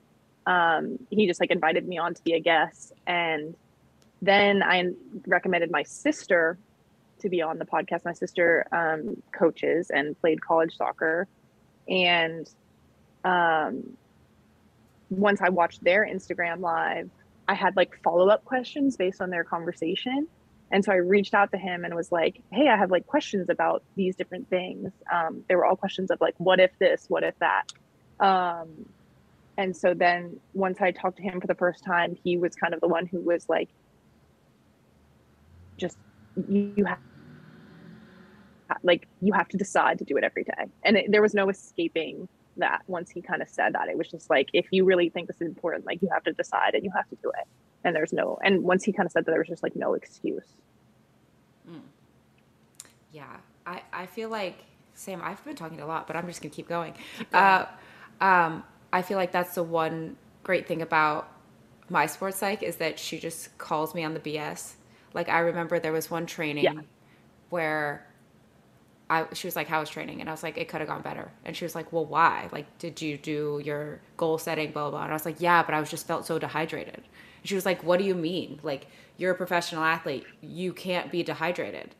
um, he just like invited me on to be a guest. And then I recommended my sister to be on the podcast. My sister um, coaches and played college soccer. And um, once I watched their Instagram live, I had like follow up questions based on their conversation. And so I reached out to him and was like, hey, I have like questions about these different things. Um, they were all questions of like, what if this, what if that? Um, and so then once I talked to him for the first time, he was kind of the one who was like, just you have like you have to decide to do it every day. And it, there was no escaping that once he kind of said that. It was just like if you really think this is important like you have to decide and you have to do it. And there's no and once he kind of said that there was just like no excuse. Mm. yeah. I i feel like sam i've been talking a lot but i'm just gonna keep going, keep going. Uh, um, i feel like that's the one great thing about my sports psych is that she just calls me on the bs like I remember there was one training yeah. where I she was like, "How was training?" And I was like, "It could have gone better." And she was like, "Well, why? Like, did you do your goal setting, blah blah?" And I was like, "Yeah, but I was just felt so dehydrated." And she was like, "What do you mean? Like, you're a professional athlete. You can't be dehydrated."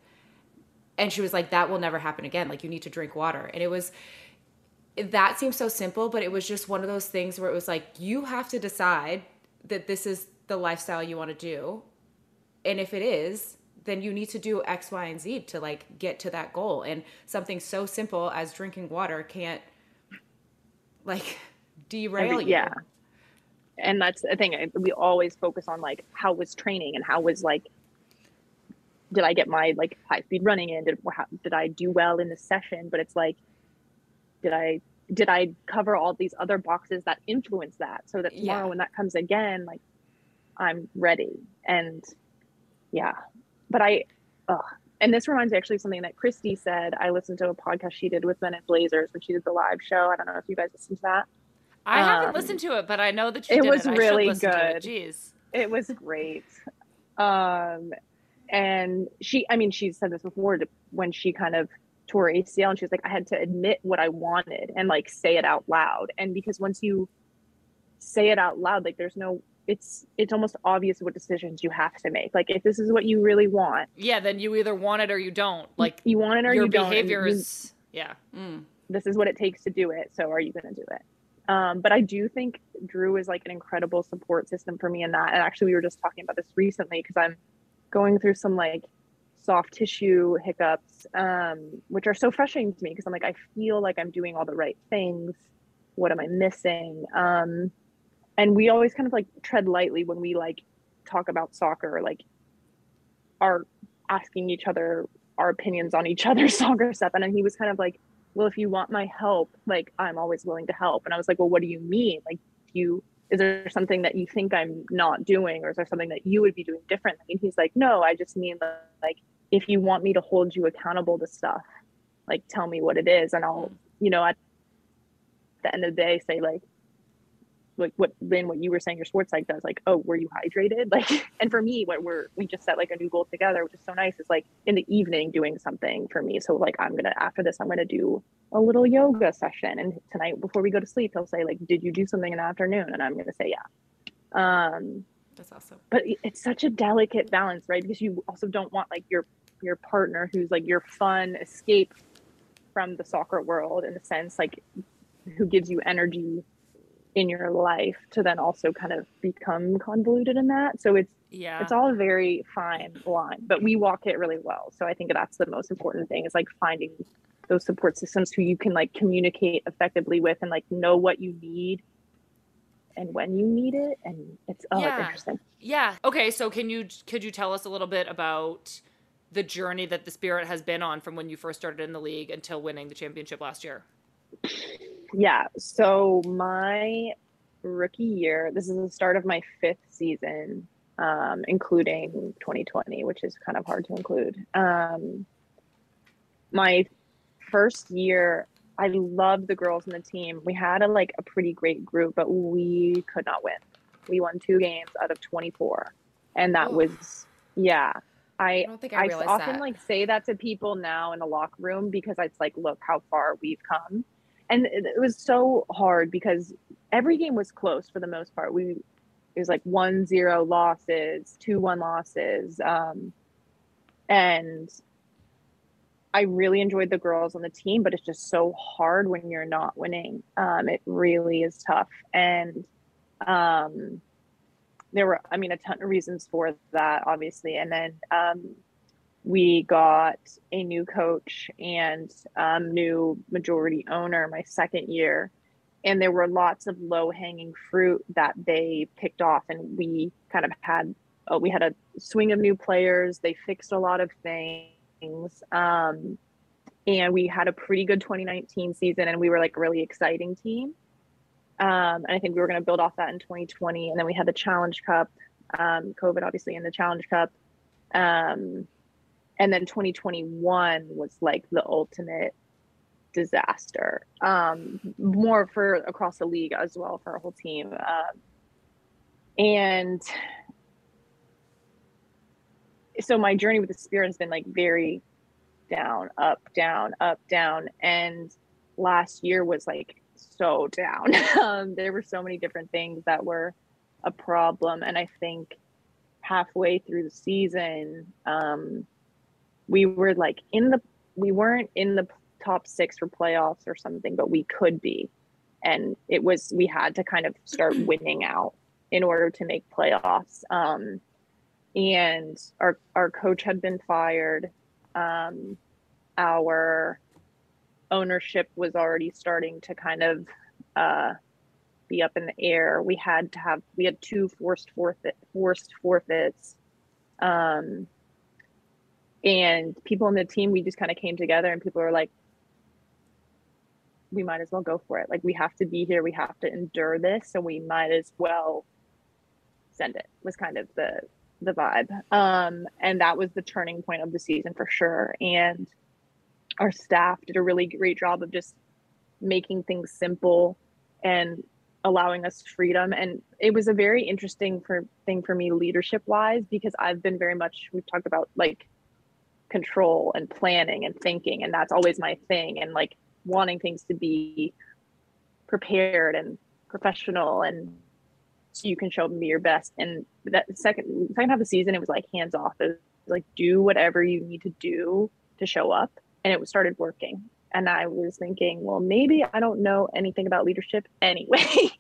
And she was like, "That will never happen again. Like, you need to drink water." And it was that seems so simple, but it was just one of those things where it was like, you have to decide that this is the lifestyle you want to do and if it is then you need to do x y and z to like get to that goal. And something so simple as drinking water can't like derail you. yeah. And that's the thing we always focus on like how was training and how was like did i get my like high speed running in? Did, how, did i do well in the session? But it's like did i did i cover all these other boxes that influence that so that tomorrow yeah. when that comes again like i'm ready. And yeah but i ugh. and this reminds me actually of something that Kristie said. I listened to a podcast she did with men in blazers when she did the live show. I don't know if you guys listened to that. I um, haven't listened to it but i know that you it was it. really good it. jeez. It was great. Um and she i mean she said this before when she kind of tore acl and she was like i had to admit what i wanted and like say it out loud. And because once you say it out loud like there's no it's it's almost obvious what decisions you have to make. Like if this is what you really want, yeah, then you either want it or you don't. Like you want it or your you don't. Your behavior is yeah. Mm. This is what it takes to do it. So are you going to do it? Um, but I do think Drew is like an incredible support system for me in that. And actually, we were just talking about this recently because I'm going through some like soft tissue hiccups, um, which are so frustrating to me because I'm like, I feel like I'm doing all the right things. What am I missing? Um, and we always kind of like tread lightly when we like talk about soccer like are asking each other our opinions on each other's soccer stuff. And then he was kind of like well if you want my help like i'm always willing to help. And i was like well what do you mean? Like you is there something that you think i'm not doing? Or is there something that you would be doing differently? And he's like no i just mean like if you want me to hold you accountable to stuff like tell me what it is and i'll mm. you know at the end of the day say like like what then what you were saying your sports psych does like oh were you hydrated? Like and for me what we're we just set like a new goal together which is so nice. Is like in the evening doing something for me. So like i'm gonna after this i'm gonna do a little yoga session. And tonight before we go to sleep he'll say like did you do something in the afternoon? And i'm gonna say yeah. Um that's awesome. but it's such a delicate balance right? Because you also don't want like your your partner who's like your fun escape from the soccer world in a sense like who gives you energy in your life to then also kind of become convoluted in that. So it's yeah, it's all a very fine line, but we walk it really well. So I think that's the most important thing is like finding those support systems who you can like communicate effectively with and like know what you need and when you need it and it's oh yeah. it's interesting yeah okay so can you could you tell us a little bit about the journey that the spirit has been on from when you first started in the league until winning the championship last year yeah. So my rookie year, this is the start of my fifth season, um, including 2020, which is kind of hard to include. Um, my first year, I loved the girls in the team. We had a like a pretty great group, but we could not win. We won two games out of 24, and that was yeah. I, I don't think I, I often that. like say that to people now in the locker room because it's like, look how far we've come and it was so hard because every game was close for the most part. We it was like one zero losses, two one losses, um, and I really enjoyed the girls on the team, but it's just so hard when you're not winning. Um, it really is tough, and um, there were, I mean, a ton of reasons for that, obviously, and then um, we got a new coach and um, new majority owner my second year. And there were lots of low hanging fruit that they picked off and we kind of had uh, we had a swing of new players. They fixed a lot of things um, and we had a pretty good 2019 season and we were like a really exciting team. Um, and i think we were going to build off that in 2020 and then we had the challenge cup um, covid obviously in the challenge cup. Um, and then 2021 was like the ultimate disaster um more for across the league as well for our whole team um, and so my journey with the spirit has been like very down up down up down and last year was like so down. Um, there were so many different things that were a problem and i think halfway through the season um, we were like in the we weren't in the top six for playoffs or something, but we could be. And it was we had to kind of start winning out in order to make playoffs. Um, and our our coach had been fired. Um, our ownership was already starting to kind of uh, be up in the air. We had to have we had two forced forfeit forced forfeits. Um, and people in the team we just kind of came together and people were like we might as well go for it. Like we have to be here. We have to endure this so we might as well send it was kind of the the vibe. Um and that was the turning point of the season for sure. And our staff did a really great job of just making things simple and allowing us freedom. And it was a very interesting for thing for me leadership wise because i've been very much we've talked about like control and planning and thinking and that's always my thing and like wanting things to be prepared and professional and so you can show be your best. And that second second half of the season it was like hands off. It was like do whatever you need to do to show up and it started working. And i was thinking well maybe i don't know anything about leadership anyway.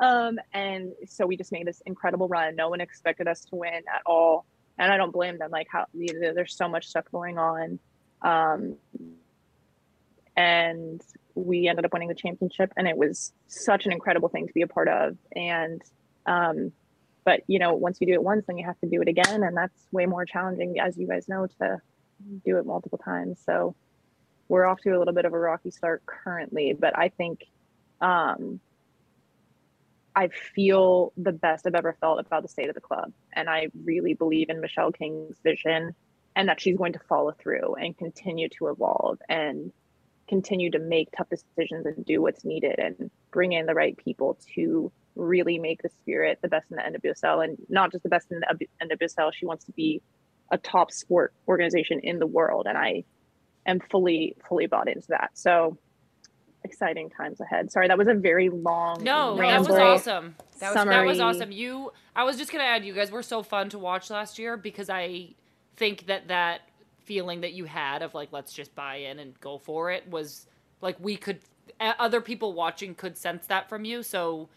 Um, and so we just made this incredible run. No one expected us to win at all and I don't blame them. Like how there's so much stuff going on, um, and we ended up winning the championship, and it was such an incredible thing to be a part of. And um, but you know, once you do it once, then you have to do it again, and that's way more challenging, as you guys know, to do it multiple times. So we're off to a little bit of a rocky start currently, but I think um, I feel the best I've ever felt about the state of the club. And I really believe in Michele Kang's vision and that she's going to follow through and continue to evolve and continue to make tough decisions and do what's needed and bring in the right people to really make the spirit the best in the NWSL and not just the best in the NWSL. She wants to be a top sport organization in the world. And I am fully, fully bought into that. So exciting times ahead. Sorry, that was a very long. No, that was awesome. That was, that was awesome. You, I was just gonna add, you guys were so fun to watch last year because I think that that feeling that you had of like let's just buy in and go for it was like we could other people watching could sense that from you. So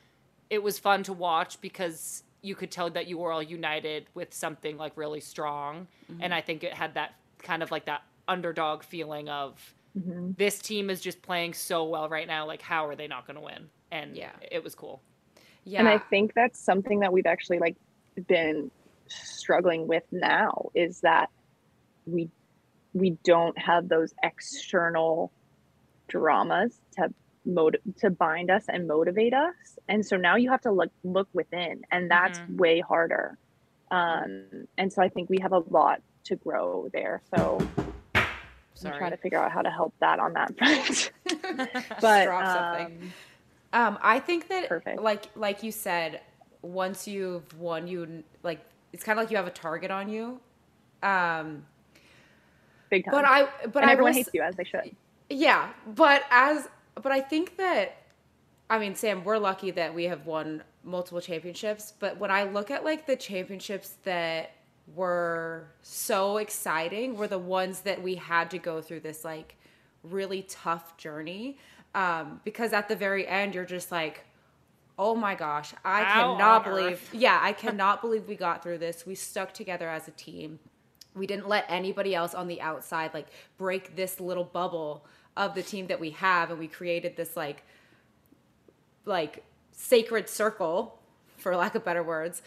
it was fun to watch because you could tell that you were all united with something like really strong. Mm-hmm. And I think it had that kind of like that underdog feeling of mm-hmm. this team is just playing so well right now. Like, how are they not going to win? And yeah, it was cool. Yeah. And I think that's something that we've actually like been struggling with now is that we we don't have those external dramas to motive to bind us and motivate us and so now you have to look look within and that's mm-hmm. way harder um and so i think we have a lot to grow there so Sorry. I'm trying to figure out how to help that on that front. but um, um, I think that perfect. like like you said, once you've won, you like it's kind of like you have a target on you. Um, Big time. But I but and I everyone was, hates you as they should. Yeah, but as but I think that I mean, Sam, we're lucky that we have won multiple championships. But when I look at like the championships that were so exciting were the ones that we had to go through this like really tough journey. Um, because at the very end you're just like oh my gosh i Ow, cannot believe earth. yeah i cannot believe we got through this. We stuck together as a team. We didn't let anybody else on the outside like break this little bubble of the team that we have and we created this like like sacred circle for lack of better words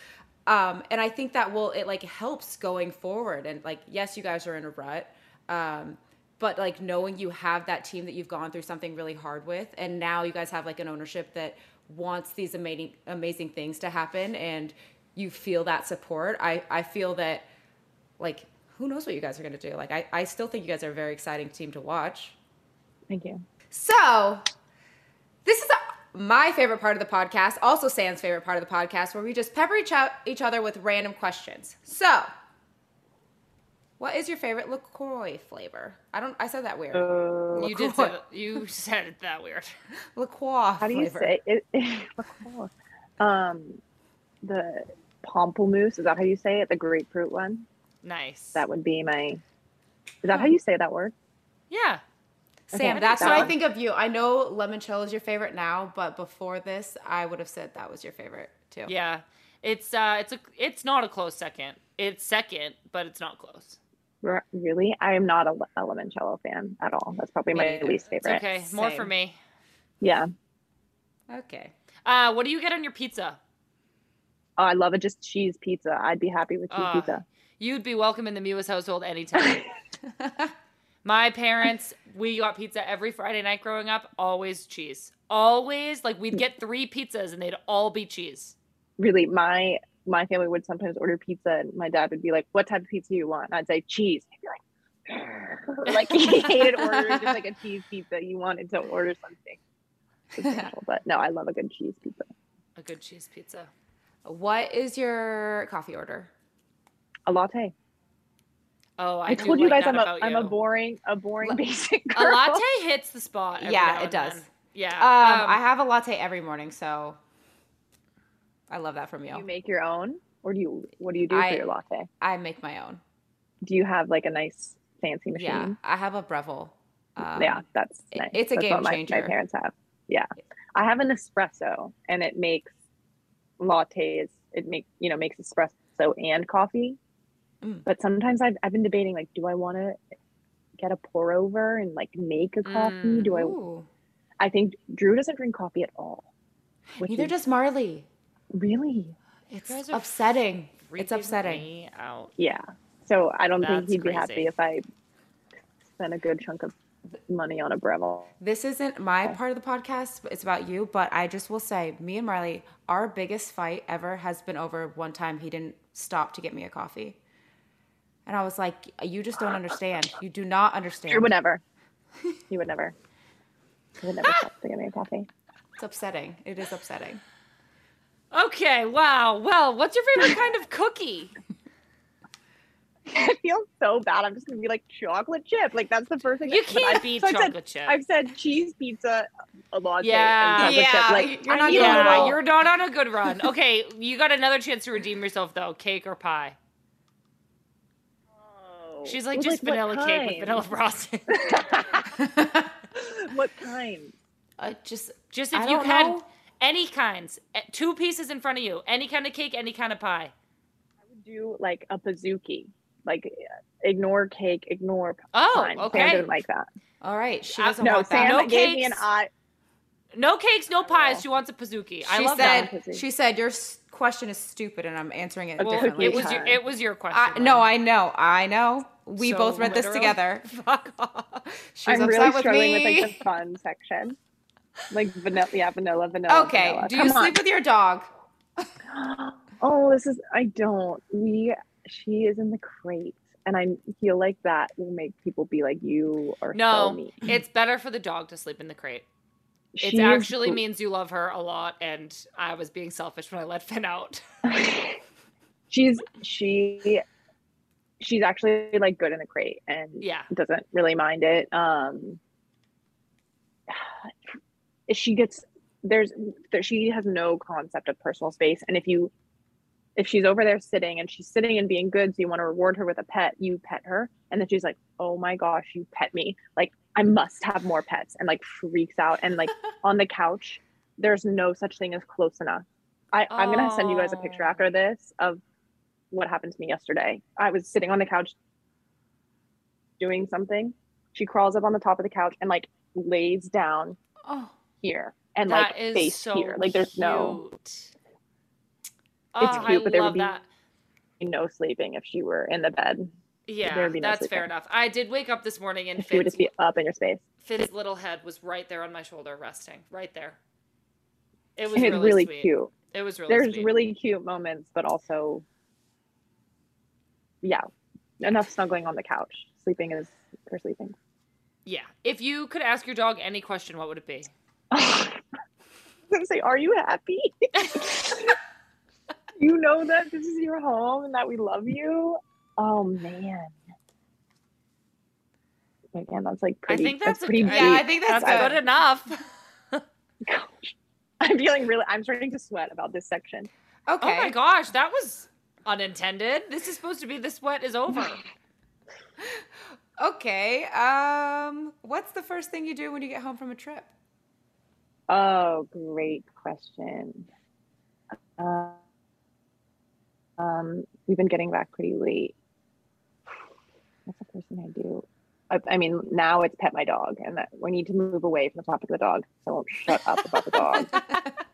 um, and I think that will it like helps going forward. And like, yes, you guys are in a rut, um, but like knowing you have that team that you've gone through something really hard with, and now you guys have like an ownership that wants these amazing amazing things to happen, and you feel that support. I I feel that like who knows what you guys are going to do. Like I I still think you guys are a very exciting team to watch. Thank you. So this is a my favorite part of the podcast, also Sam's favorite part of the podcast, where we just pepper each, out, each other with random questions. So, what is your favorite LaCroix flavor? I don't. I said that weird. Uh, you did. Say, you said it that weird. LaCroix. How do you say it? LaCroix. Um, the pamplemousse. Is that how you say it? The grapefruit one. Nice. That would be my. Is that how you say that word? Yeah. Sam, that's what I think of you. I know limoncello is your favorite now, but before this, I would have said that was your favorite too. Yeah, it's uh, it's a, it's not a close second. It's second, but it's not close. Really, I am not a, a limoncello fan at all. That's probably my least favorite. It's okay, Same. more for me. Yeah. Okay. Uh, what do you get on your pizza? Oh, I love it. Just cheese pizza. I'd be happy with cheese uh, pizza. You'd be welcome in the Mewis household anytime. My parents, we got pizza every Friday night growing up, always cheese. Always like we'd get three pizzas and they'd all be cheese. Really, my my family would sometimes order pizza and my dad would be like, What type of pizza do you want? And I'd say cheese. He'd be like, like he hated ordering just like a cheese pizza. You wanted to order something substantial. but no, I love a good cheese pizza. A good cheese pizza. What is your coffee order? A latte. Oh, I, I told you guys I'm a am a boring a boring La- basic girl. A latte hits the spot. yeah, it does. Then. Yeah. Um, um, I have a latte every morning, so I love that from you. You make your own, or do you? What do you do I, for your latte? I make my own. Do you have like a nice fancy machine? Yeah, I have a Breville. Um, yeah, that's nice. It's a that's game changer. My, my parents have. Yeah, I have an espresso, and it makes lattes. It makes you know makes espresso and coffee Mm. But sometimes I've, I've been debating like, do I want to get a pour over and like make a coffee? Mm. Do I? Ooh. I think Drew doesn't drink coffee at all. Neither is, does Marley. Really? It's upsetting. It's upsetting. Out. Yeah. So I don't That's think he'd crazy. be happy if I spent a good chunk of money on a Breville. This isn't my part of the podcast, it's about you. But I just will say, me and Marley, our biggest fight ever has been over one time he didn't stop to get me a coffee. And I was like, you just don't understand. You do not understand. You would never. You would never. You would never ah! stop to get me a coffee. It's upsetting. It is upsetting. Okay, wow. Well, what's your favorite kind of cookie? I feel so bad. I'm just gonna be like chocolate chip. Like that's the first thing. You but can't I- beat so I've chocolate said, chip. I've said cheese pizza, a latte, Yeah. and chocolate Yeah, chip. Like you're not, need a yeah, you're not on a good run. Okay, you got another chance to redeem yourself though. Cake or pie? Oh. She's like just what vanilla cake with vanilla frosting. what kind? Uh, just Just I if you had know. any kinds, eh, two pieces in front of you, any kind of cake, any kind of pie. I would do like a pizookie. Like ignore cake, ignore Oh, pie. Sam okay. didn't like that. all right. She Uh, doesn't No, want that. Sam No gave me an cakes. eye. No cakes, no pies. She wants a pizookie. She I love said. that. She said your question is stupid, and I'm answering it Well, differently. It was your, it was your question. I, no, I know. I know. We So both read this together. Fuck off. She's I'm upset really with struggling me. with like the fun section. Like vanilla, yeah, vanilla, vanilla. okay. vanilla. Do you Come sleep with your dog? Oh, this is. I don't. We. She is in the crate, and I feel like that will make people be like, "You are No, so mean." it's better for the dog to sleep in the crate. It She is actually means you love her a lot, and I was being selfish when I let Finn out. she's she she's actually like good in the crate and Yeah. doesn't really mind it. Um she gets there's there, she has no concept of personal space. And if you if she's over there sitting and she's sitting and being good so you want to reward her with a pet you pet her. And then she's like oh my gosh you pet me. Like i must have more pets and like freaks out. And like on the couch there's no such thing as close enough. I, i'm gonna send you guys a picture after this of what happened to me yesterday i was sitting on the couch doing something she crawls up on the top of the couch and like lays down Oh, here and like face so here like there's no It's Oh, cute, I but there would be- that. no sleeping if she were in the bed Yeah, there would be no that's fair enough. I did wake up this morning and she would just be up in your space Finn's little head was right there on my shoulder, resting right there. It was really, really sweet. cute It was really there's sweet. really cute moments but also yeah enough snuggling on the couch sleeping is for sleeping yeah. If you could ask your dog any question, what would it be? I was gonna say, are you happy? you know that this is your home and that we love you. Oh man. Oh, Again, that's like pretty. I think that's, a- pretty. I- deep. Yeah, I think that's that's good. good enough. Gosh. I'm feeling really. I'm starting to sweat about this section. okay. Oh my gosh, that was unintended. This is supposed to be the sweat is over. Okay. Um, what's the first thing you do when you get home from a trip? Oh, great question. Uh, um, we've been getting back pretty late. What's the first thing I do? I, I mean, now it's pet my dog, and that we need to move away from the topic of the dog. So I won't shut up about the dog.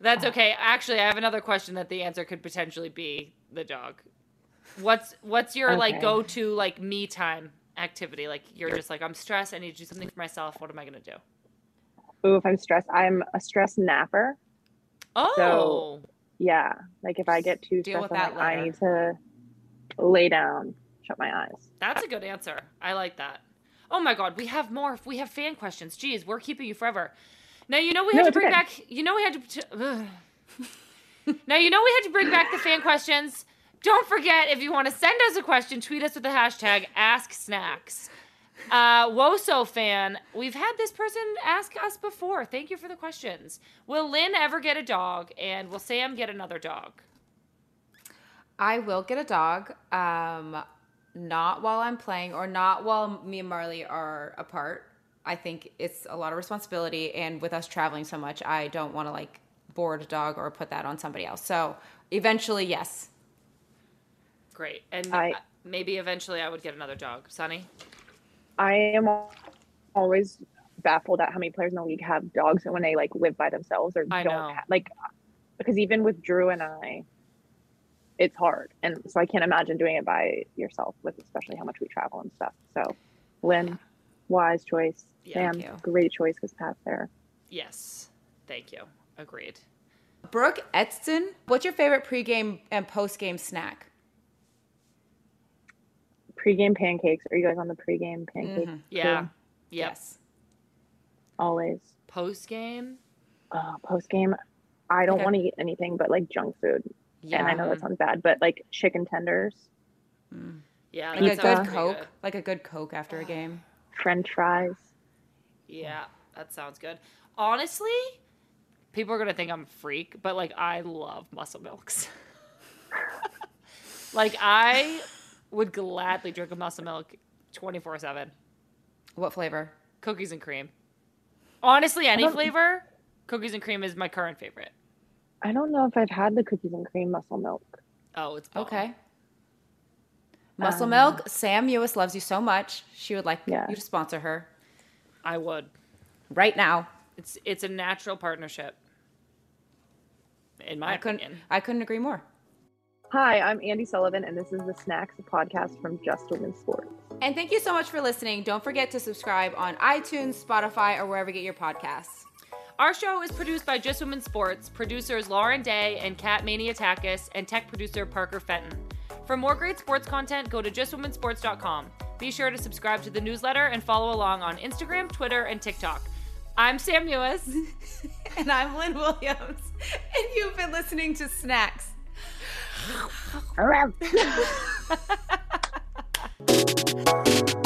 That's okay. Actually, I have another question that the answer could potentially be the dog. What's what's your like go to like me time activity? Like you're just like I'm stressed. I need to do something for myself. What am I gonna do? Ooh, if I'm stressed, I'm a stress napper. Oh, Yeah, like if I get too Deal stressed, with I'm that like, I need to lay down, shut my eyes. that's a good answer. I like that. Oh my god, we have more. We have fan questions. Geez, we're keeping you forever. Now you know we No, had to bring okay. back. You know we had to. now you know we had to bring back the fan questions. Don't forget if you want to send us a question, tweet us with the hashtag AskSnacks. Uh, Woso fan, we've had this person ask us before. Thank you for the questions. Will Lynn ever get a dog, and will Sam get another dog? I will get a dog. Um, not while I'm playing or not while me and Marley are apart. I think it's a lot of responsibility, and with us traveling so much, I don't want to like board a dog or put that on somebody else. So eventually, yes. Great, and I- uh, maybe eventually I would get another dog. Sunny. I am always baffled at how many players in the league have dogs when they like live by themselves or I don't know. ha- like because even with Drew and I, it's hard, and so I can't imagine doing it by yourself with especially how much we travel and stuff. So, Lynn, wise choice. Yeah, Sam, great choice because Pat's there. Yes, thank you. Agreed. Brooke Edston, what's your favorite pregame and postgame snack? Pre-game pancakes. Are you guys on the pre-game pancake? Mhm. Yeah. crew? Yep. Yes. Always. Post game. Oh, post game, I don't Okay. want to eat anything but like junk food. Yeah. And I know that sounds bad, but like chicken tenders, Yeah, like a good Coke, good. like a good Coke after a game. French fries. Yeah, that sounds good. Honestly, people are gonna think I'm a freak, but like I love muscle milks. like I would gladly drink a muscle milk twenty four seven. What flavor? Cookies and cream. Honestly, any flavor, cookies and cream is my current favorite. I don't know if I've had the cookies and cream muscle milk. Oh, it's bomb. Okay. Muscle Um, Milk. Sam Mewis loves you so much. She would like Yeah. you to sponsor her I would. right now. It's it's a natural partnership. In my I couldn't. opinion. I couldn't agree more. Hi, I'm Andi Sullivan, and this is the Snacks podcast from Just Women's Sports. And thank you so much for listening. Don't forget to subscribe on iTunes, Spotify, or wherever you get your podcasts. Our show is produced by Just Women Sports, producers Lauren Day and Kat Maniatakis, and tech producer Parker Fenton. For more great sports content, go to justwomensports.com. Be sure to subscribe to the newsletter and follow along on Instagram, Twitter, and TikTok. I'm Sam Mewis. And I'm Lynn Williams. And you've been listening to Snacks. Around.